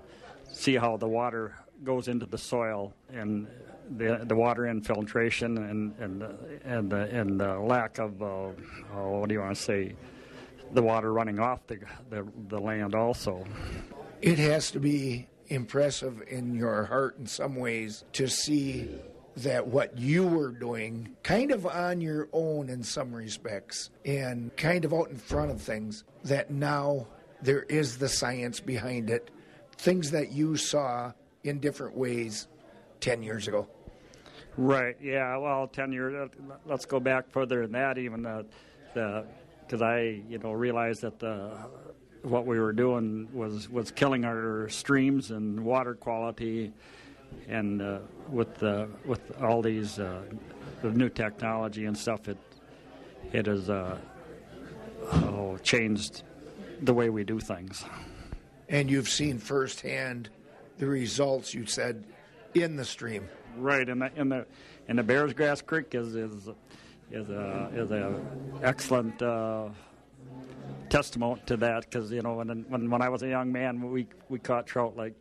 see how the water goes into the soil and the the water infiltration and and the, and the, and the lack of uh, oh, what do you want to say the water running off the the, the land also. It has to be impressive in your heart in some ways to see that what you were doing, kind of on your own in some respects, and kind of out in front of things, that now there is the science behind it, things that you saw in different ways 10 years ago. Right. Yeah. Well, ten years. Let's go back further than that. Even uh, the because I you know realized that the what we were doing was was killing our streams and water quality, and uh, with the with all these uh, the new technology and stuff, it it has uh, oh, changed the way we do things. And you've seen firsthand the results you said in the stream. right, and the and the and the Bears Grass Creek is is is a is a excellent uh, testament to that because you know when when when I was a young man we we caught trout like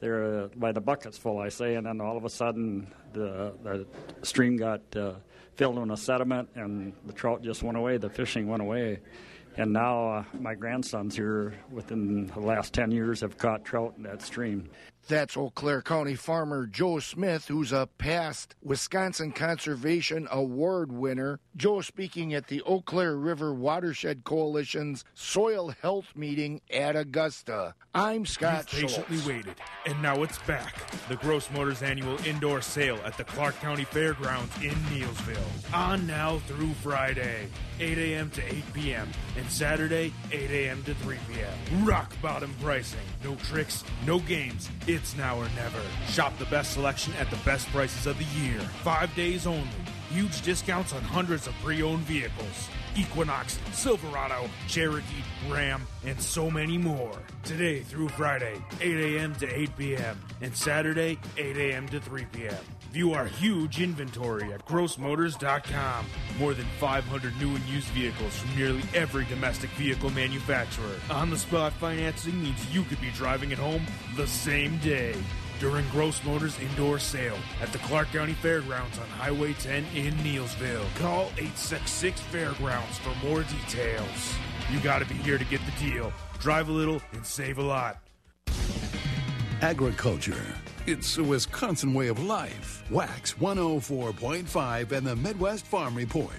they're uh, by the buckets full I say and then all of a sudden the the stream got uh, filled with sediment and the trout just went away the fishing went away. And now uh, my grandsons here within the last 10 years have caught trout in that stream That's Eau Claire County farmer Joe Smith, who's a past Wisconsin Conservation Award winner. Joe speaking at the Eau Claire River Watershed Coalition's Soil Health Meeting at Augusta. I'm Scott You've patiently waited, and now it's back. The Gross Motors annual indoor sale at the Clark County Fairgrounds in Neillsville. On now through Friday, 8 a.m. to 8 p.m., and Saturday, 8 a.m. to 3 p.m. Rock bottom pricing. No tricks, no games. It's now or never. Shop the best selection at the best prices of the year. Five days only. Huge discounts on hundreds of pre owned vehicles. Equinox, Silverado, Cherokee, Ram, and so many more. Today through Friday, 8 a.m. to 8 p.m., and Saturday, 8 a.m. to 3 p.m. View our huge inventory at grossmotors.com. More than 500 new and used vehicles from nearly every domestic vehicle manufacturer. On the spot financing means you could be driving it home the same day during Gross Motors indoor sale at the Clark County Fairgrounds on Highway 10 in Neillsville. Call 866 Fairgrounds for more details. You got to be here to get the deal. Drive a little and save a lot. Agriculture. It's a Wisconsin way of life. WAXX 104.5 and the Midwest Farm Report.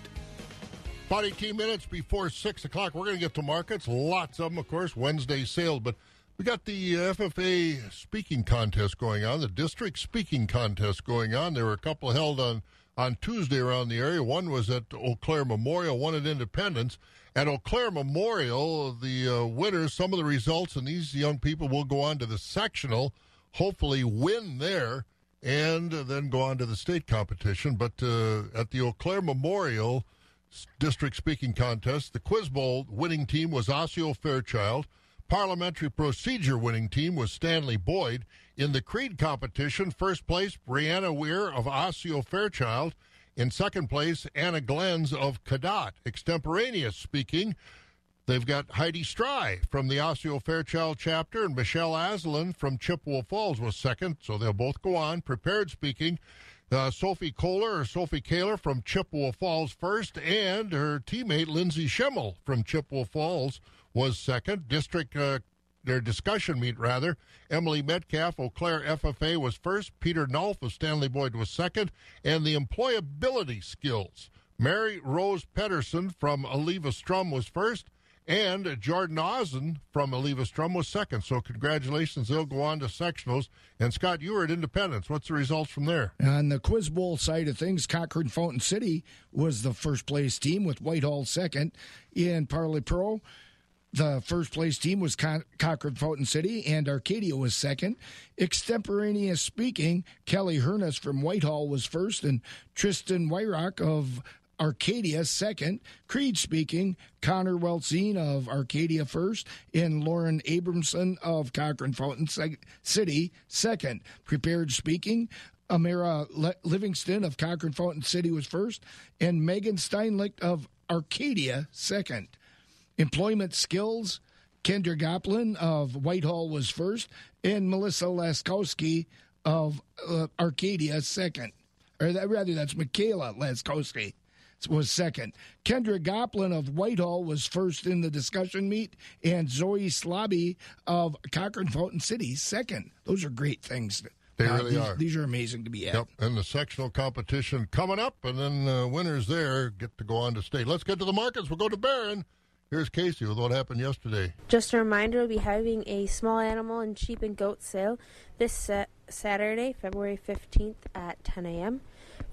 About 18 minutes before 6 o'clock, we're going to get to markets. Lots of them, of course, Wednesday sale. But we got the uh, FFA speaking contest going on, the district speaking contest going on. There were a couple held on, on Tuesday around the area. One was at Eau Claire Memorial, one at Independence. At Eau Claire Memorial, the uh, winners, some of the results, and these young people will go on to the sectional, hopefully win there, and then go on to the state competition. But uh, at the Eau Claire Memorial, district speaking contest. The Quiz Bowl winning team was Osseo Fairchild. Parliamentary procedure winning team was Stanley Boyd. In the Creed competition, first place, Brianna Weir of Osseo Fairchild. In second place, Anna Glens of Cadott. Extemporaneous speaking, they've got Heidi Stry from the Osseo Fairchild chapter, and Michelle Aslan from Chippewa Falls was second, so they'll both go on. Prepared speaking, uh, Sophie Kohler or Sophie Kaler from Chippewa Falls first, and her teammate Lindsay Schimmel from Chippewa Falls was second. District uh, their discussion meet rather. Emily Metcalf, Eau Claire FFA was first. Peter Nolf of Stanley Boyd was second, and the employability skills. Mary Rose Pedersen from Eleva Strum was first, and Jordan Ozen from Eleva Strum was second. So congratulations, they'll go on to sectionals. And Scott, you were at Independence. What's the results from there? On the Quiz Bowl side of things, Cochrane Fountain City was the first place team with Whitehall second. In Parley Pro, the first place team was Cochrane Fountain City, and Arcadia was second. Extemporaneous speaking, Kelly Hernus from Whitehall was first, and Tristan Wyrock of Arcadia second. Creed speaking, Connor Weltzine of Arcadia first, and Lauren Abramson of Cochrane Fountain City second. Prepared speaking, Amira Livingston of Cochrane Fountain City was first, and Megan Steinlicht of Arcadia second. Employment skills, Kendra Goplin of Whitehall was first, and Melissa Laskowski of uh, Arcadia second. Or that, rather, that's Michaela Laskowski was second. Kendra Goplin of Whitehall was first in the discussion meet, and Zoe Slobby of Cochrane Fountain City second. Those are great things. They Uh, really these, are. These are amazing to be at. Yep, and the sectional competition coming up, and then uh, winners there get to go on to state. Let's get to the markets. We'll go to Barron. Here's Casey with what happened yesterday. Just a reminder, we'll be having a small animal and sheep and goat sale this sa- Saturday, February 15th at 10 a.m.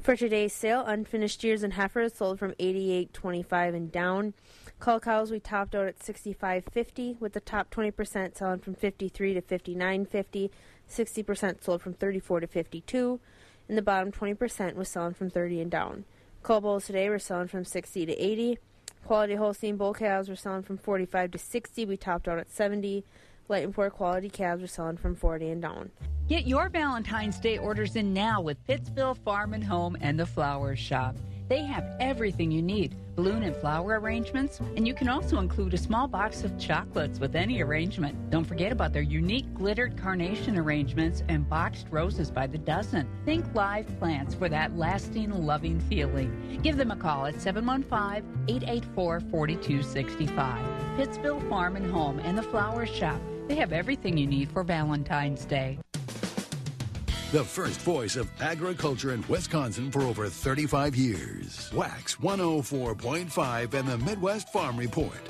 For today's sale, unfinished steers and heifers sold from 88.25 and down. Cull cows we topped out at 65.50, with the top 20% selling from 53 to 59.50, 60% sold from 34 to 52, and the bottom 20% was selling from 30 and down. Cull bulls today were selling from 60 to 80. Quality Holstein bull cows were selling from 45 to 60. We topped out at 70. Light and poor quality calves are selling from 40 and down. Get your Valentine's Day orders in now with Pittsville Farm and Home and the Flower Shop. They have everything you need balloon and flower arrangements, and you can also include a small box of chocolates with any arrangement. Don't forget about their unique glittered carnation arrangements and boxed roses by the dozen. Think live plants for that lasting, loving feeling. Give them a call at 715 884 4265. Pittsville Farm and Home and the Flower Shop. They have everything you need for Valentine's Day. The first voice of agriculture in Wisconsin for over 35 years. WAXX 104.5 and the Midwest Farm Report.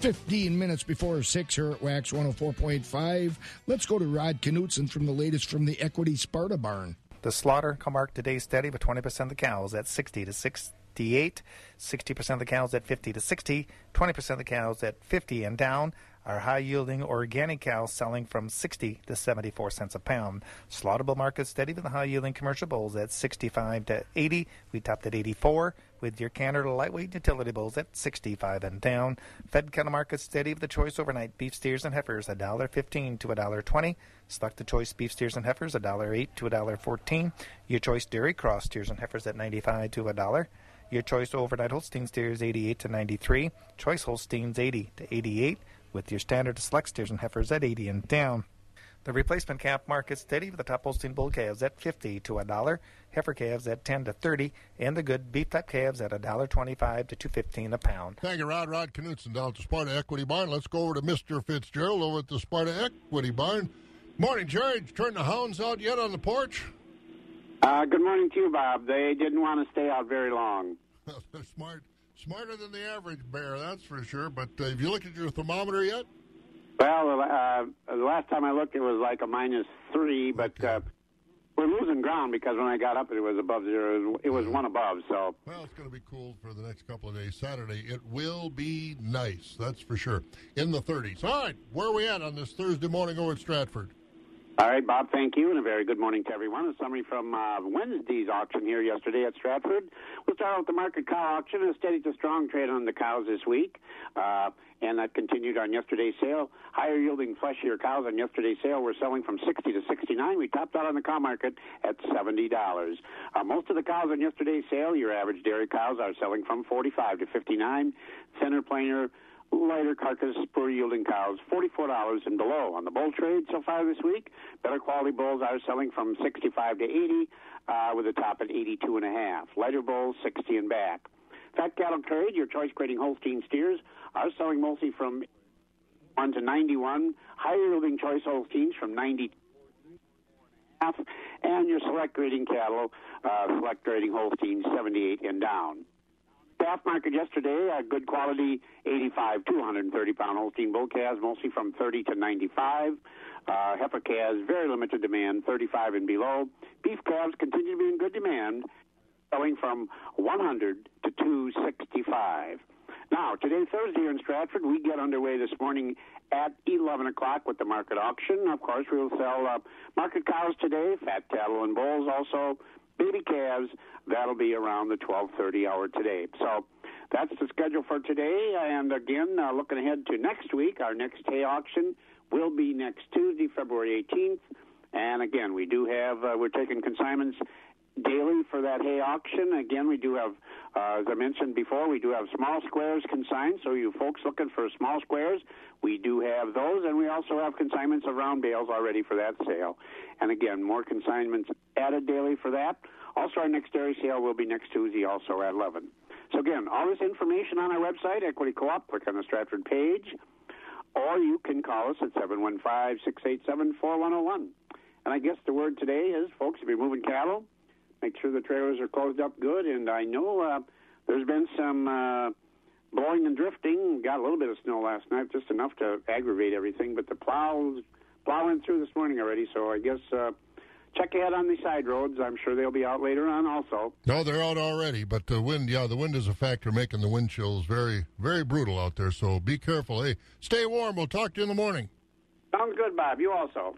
15 minutes before 6 here at WAXX 104.5. Let's go to Rod Knutson from the latest from the Equity Sparta Barn. The slaughter come marked today steady with 20% of the cows at 60 to 68, 60% of the cows at 50 to 60, 20% of the cows at 50 and down. Our high yielding organic cows selling from 60 to 74 cents a pound. Slaughtable market steady with the high yielding commercial bulls at 65 to 80. We topped at 84 with your Canada lightweight utility bulls at 65 and down. Fed cattle market steady with the choice overnight beef steers and heifers $1.15 to $1.20. Select the choice beef steers and heifers $1.08 to $1.14. Your choice dairy cross steers and heifers at 95 to $1. Your choice overnight Holstein steers 88 to 93. Choice Holsteins 80 to 88 with your standard select steers and heifers at 80 and down. The replacement calf market steady with the top Holstein bull calves at 50 to a dollar, heifer calves at 10 to 30, and the good beef type calves at a dollar 25 to 215 a pound. Thank you, Rod. Rod Knutson down at the Sparta Equity Barn. Let's go over to Mr. Fitzgerald over at the Sparta Equity Barn. Morning, Jerry. Did turn the hounds out yet on the porch? Uh, good morning to you, Bob. They didn't want to stay out very long. They're smart, smarter than the average bear, that's for sure. But uh, have you looked at your thermometer yet? Well, uh, the last time I looked, it was like a minus three, but uh, we're losing ground because when I got up, it was above zero. It was, it was one above, so. Well, it's going to be cool for the next couple of days. Saturday, it will be nice, that's for sure. In the 30s. All right, where are we at on this Thursday morning over at Stratford? All right, Bob, thank you, and a very good morning to everyone. A summary from uh, Wednesday's auction here yesterday at Stratford. We'll start with the market cow auction. A steady to strong trade on the cows this week, uh, and that continued on yesterday's sale. Higher yielding fleshier cows on yesterday's sale were selling from 60 to 69. We topped out on the cow market at $70. Uh, most of the cows on yesterday's sale, your average dairy cows, are selling from 45 to 59. Thinner, plainer, lighter carcass poor yielding cows, $44 and below. On the bull trade so far this week, better quality bulls are selling from 65 to 80, uh, with a top at 82 and a half. Lighter bulls, 60 and back. Fat cattle trade, your choice grading Holstein steers are selling mostly from 1 to 91. Higher yielding choice Holsteins from 90 half, and your select grading cattle, uh, select grading Holsteins 78 and down. Calf market yesterday, uh, good quality 85 to 130 pound Holstein bull calves, mostly from 30 to 95. Uh, heifer calves, very limited demand, 35 and below. Beef calves continue to be in good demand, selling from 100 to 265. Now, today, Thursday, here in Stratford, we get underway this morning at 11 o'clock with the market auction. Of course, we will sell uh, market cows today, fat cattle and bulls, also baby calves. That'll be around the 12:30 hour today. So that's the schedule for today. And again, uh, looking ahead to next week, our next hay auction will be next Tuesday, February 18th. And again, we do have uh, we're taking consignments daily for that hay auction. Again, we do have, uh, as I mentioned before, we do have small squares consigned. So you folks looking for small squares, we do have those, and we also have consignments of round bales already for that sale. And again, more consignments added daily for that. Also, our next dairy sale will be next Tuesday, also at 11. So again, all this information on our website, Equity Co-op. Click on the Stratford page, or you can call us at 715-687-4101. And I guess the word today is, folks, if you're moving cattle, make sure the trailers are closed up good. And I know uh, there's been some uh, blowing and drifting. Got a little bit of snow last night, just enough to aggravate everything. But the plows plowing through this morning already. So I guess uh, check ahead on the side roads. I'm sure they'll be out later on also. No, they're out already. But the wind, yeah, the wind is a factor, making the wind chills very, very brutal out there. So be careful. Hey, stay warm. We'll talk to you in the morning. Sounds good, Bob. You also.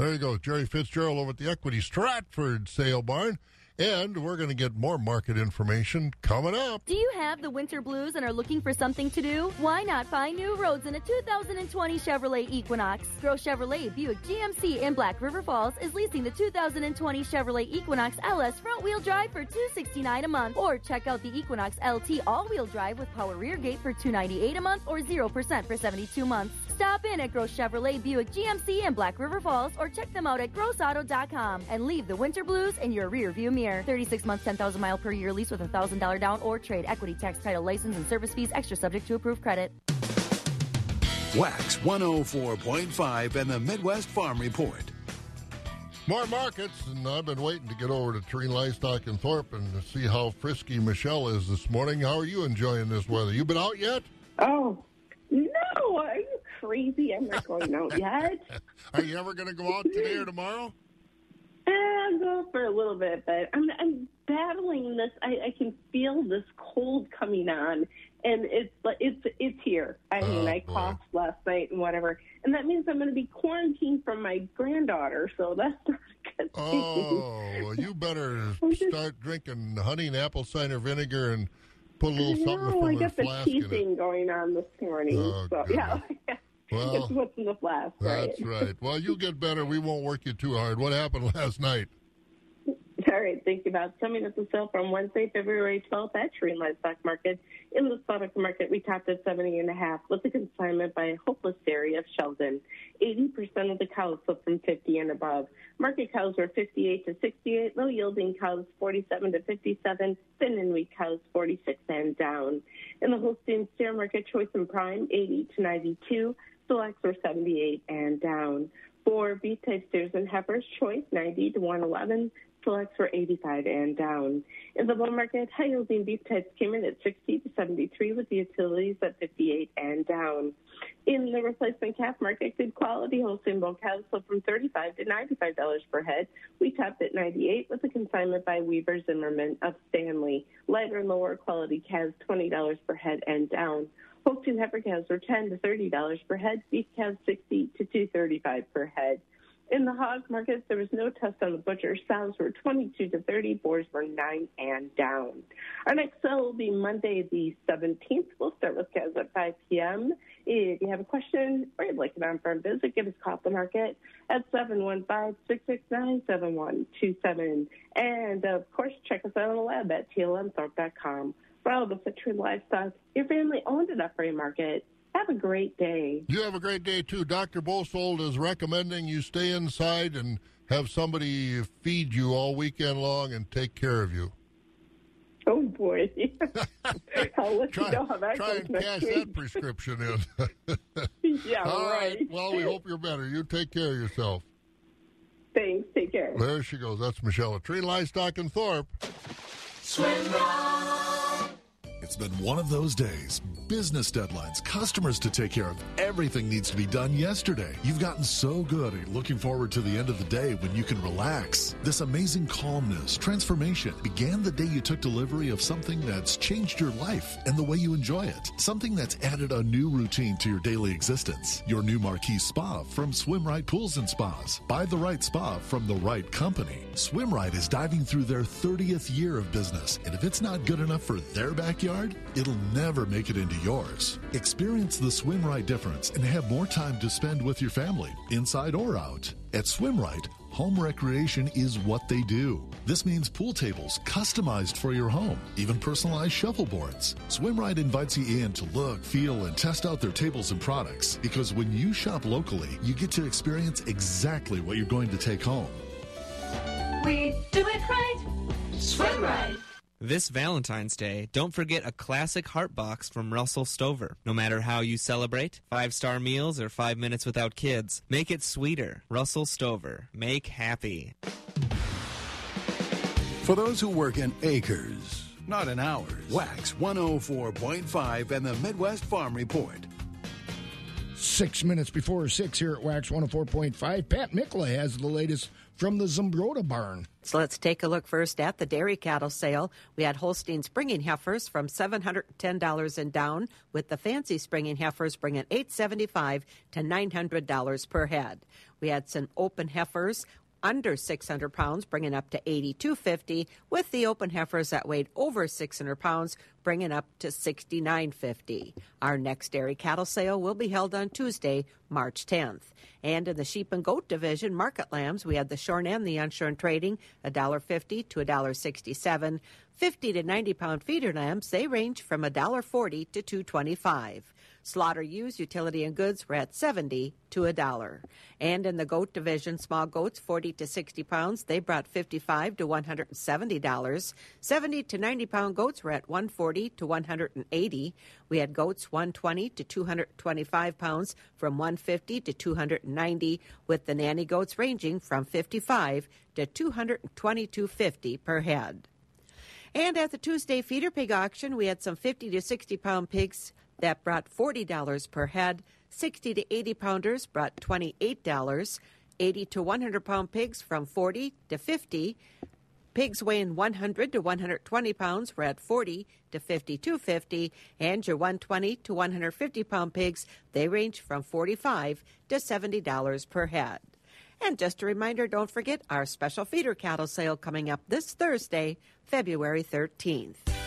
There you go, Jerry Fitzgerald over at the Equity Stratford Sale Barn. And we're going to get more market information coming up. Do you have the winter blues and are looking for something to do? Why not find new roads in a 2020 Chevrolet Equinox? Gross Chevrolet, Buick GMC in Black River Falls is leasing the 2020 Chevrolet Equinox LS front wheel drive for 269 a month. Or check out the Equinox LT all wheel drive with power rear gate for 298 a month or 0% for 72 months. Stop in at Gross Chevrolet Buick GMC in Black River Falls or check them out at grossauto.com and leave the winter blues in your rear view mirror. 36 months, 10,000 mile per year lease with a $1,000 down or trade. Equity tax title license and service fees extra subject to approved credit. WAXX 104.5 and the Midwest Farm Report. More markets, and I've been waiting to get over to Treen Livestock and Thorp and see how frisky Michelle is this morning. How are you enjoying this weather? You been out yet? Oh, no. Are you crazy? I'm not going out yet. Are you ever going to go out today or tomorrow? Eh, I'll go for a little bit, but I'm, I'm battling this. I, I can feel this cold coming on, and it's it's it's here. I mean, I coughed last night and whatever, and that means I'm going to be quarantined from my granddaughter. So that's not good. Oh, well, you better start drinking honey and apple cider vinegar and put a little something no, from I got the flask in it. teething going on this morning. Oh, so yeah, Well, it's what's in the flask. That's right. Well, you get better. We won't work you too hard. What happened last night? All right, thank you about Coming up the sale from Wednesday, February 12th at Tree Livestock Market. In the product market, we topped at 70 and a half with a consignment by Hopeless Dairy of Sheldon. 80% of the cows sold from 50 and above. Market cows were 58 to 68, low yielding cows 47 to 57, thin and weak cows 46 and down. In the Holstein steer market, choice and prime 80 to 92, selects were 78 and down. For beef type steers and heifers, choice 90 to 111, selects were 85 and down. In the bull market, high yielding beef types came in at 60 to 73 with the utilities at 58 and down. In the replacement calf market, good quality Holstein bull cows sold from 35 to 95 dollars per head. We topped at 98 with a consignment by Weaver Zimmerman of Stanley. Lighter and lower quality calves 20 dollars per head and down. Holstein heifer cows were 10 to 30 dollars per head. Beef calves 60 to 235 per head. In the hog market, there was no test on the butcher. Sows were 22 to 30, boars were 9 and down. Our next sale will be Monday, the 17th. We'll start with cows at 5 p.m. If you have a question or you'd like an on-farm visit, give us a call at the market at 715-669-7127. And, of course, check us out on the lab at tlmthorpe.com. For all of us at True Livestock, your family owned enough free market. Have a great day. You have a great day too. Dr. Bosold is recommending you stay inside and have somebody feed you all weekend long and take care of you. Oh boy! I'll let try, you know how that try goes and next cash week. that prescription in. Yeah, All right. Well, we hope you're better. You take care of yourself. Thanks. Take care. There she goes. That's Michelle at Tree Livestock and Thorp. It's been one of those days. Business deadlines, customers to take care of. Everything needs to be done yesterday. You've gotten so good at looking forward to the end of the day when you can relax. This amazing calmness, transformation began the day you took delivery of something that's changed your life and the way you enjoy it. Something that's added a new routine to your daily existence. Your new marquee spa from Swim Right Pools and Spas. Buy the right spa from the right company. Swim Right is diving through their 30th year of business, and if it's not good enough for their backyard, it'll never make it into yours. Experience the Swim difference and have more time to spend with your family, inside or out. At Swim Right, home recreation is what they do. This means pool tables customized for your home, even personalized shuffleboards. Swim Right invites you in to look, feel, and test out their tables and products because when you shop locally, you get to experience exactly what you're going to take home. We do it right. Swim. This Valentine's Day, don't forget a classic heart box from Russell Stover. No matter how you celebrate, five star meals or five minutes without kids, make it sweeter. Russell Stover. Make happy. For those who work in acres, not in hours, WAXX 104.5 and the Midwest Farm Report. Six minutes before six here at WAXX 104.5, Pat Mikla has the latest from the Zumbrota barn. So let's take a look first at the dairy cattle sale. We had Holstein springing heifers from $710 and down, with the fancy springing heifers bringing 875 to $900 per head. We had some open heifers under 600 pounds, bringing up to 82.50, with the open heifers that weighed over 600 pounds, bringing up to 69.50. Our next dairy cattle sale will be held on Tuesday, March 10th. And in the sheep and goat division, market lambs, we had the shorn and the unshorn trading $1.50 to $1.67. 50 to 90 pound feeder lambs, they range from $1.40 to $2.25. Slaughter ewes, utility and goods were at 70 to a dollar. And in the goat division, small goats 40 to 60 pounds, they brought 55 to 170 dollars. 70 to 90 pound goats were at 140 to 180. We had goats 120 to 225 pounds from 150 to 290, with the nanny goats ranging from 55 to 222.50 per head. And at the Tuesday feeder pig auction, we had some 50 to 60 pound pigs that brought $40 per head. 60 to 80 pounders brought $28. 80 to 100 pound pigs from 40 to 50. Pigs weighing 100 to 120 pounds were at 40 to 52.50, and your 120 to 150 pound pigs they range from 45 to 70 dollars per head. And just a reminder, don't forget our special feeder cattle sale coming up this Thursday, February 13th.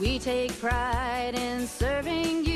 We take pride in serving you.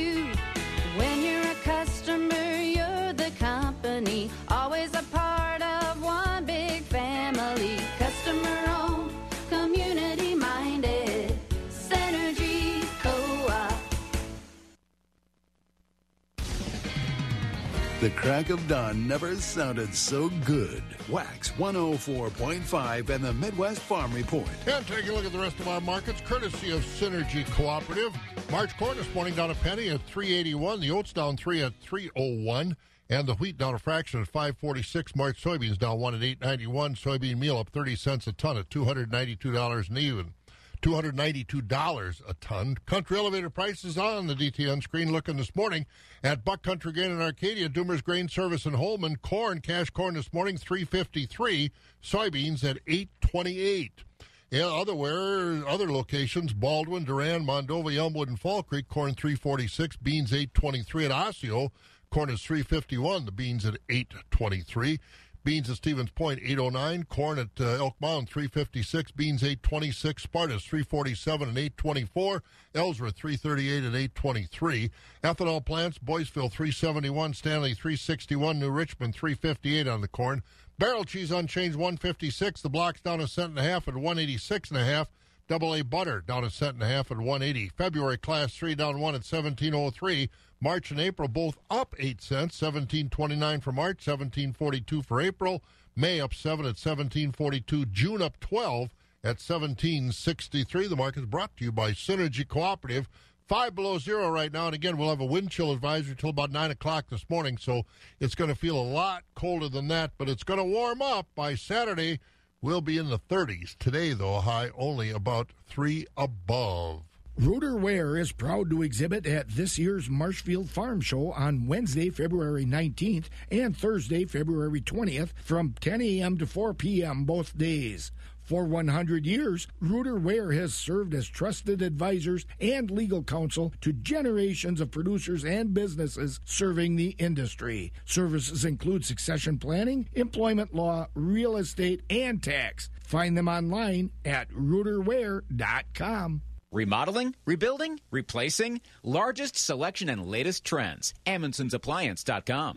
The crack of dawn never sounded so good. WAXX 104.5 and the Midwest Farm Report. And take a look at the rest of our markets, courtesy of Synergy Cooperative. March corn this morning down a penny at 381. The oats down three at 301. And the wheat down a fraction at 546. March soybeans down one at 891. Soybean meal up 30 cents a ton at $292 and even. $292 a ton. Country elevator prices on the DTN screen looking this morning at Buck Country Grain in Arcadia, Doomer's Grain Service in Holmen, corn, cash corn this morning 353, soybeans at 828. Yeah, other where other locations, Baldwin, Durand, Mondovi, Elmwood, and Fall Creek, corn 346, beans 823 at Osseo, corn is 351, the beans at 823. Beans at Stevens Point, 809. Corn at uh, Elk Mound, 356. Beans, 826. Spartas, 347 and 824. Ellsworth, 338 and 823. Ethanol plants, Boyceville, 371. Stanley, 361. New Richmond, 358 on the corn. Barrel cheese unchanged, 156. The block's down a cent and a half at 186 and a half. Double A butter down a cent and a half at 180. February class three down one at 1703. March and April both up eight cents, 1729 for March, 1742 for April. May up seven at 1742. June up 12 at 1763. The market is brought to you by Synergy Cooperative. Five below zero right now, and again, we'll have a wind chill advisory till about nine o'clock this morning. So it's going to feel a lot colder than that, but it's going to warm up by Saturday. We'll be in the 30s. Today, though, high only about three above. Ruder Ware is proud to exhibit at this year's Marshfield Farm Show on Wednesday, February 19th and Thursday, February 20th from 10 a.m. to 4 p.m. both days. For 100 years, Ruder Ware has served as trusted advisors and legal counsel to generations of producers and businesses serving the industry. Services include succession planning, employment law, real estate, and tax. Find them online at ruderware.com. Remodeling, rebuilding, replacing, largest selection and latest trends. Amundsen'sAppliance.com.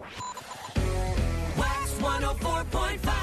WAXX 104.5.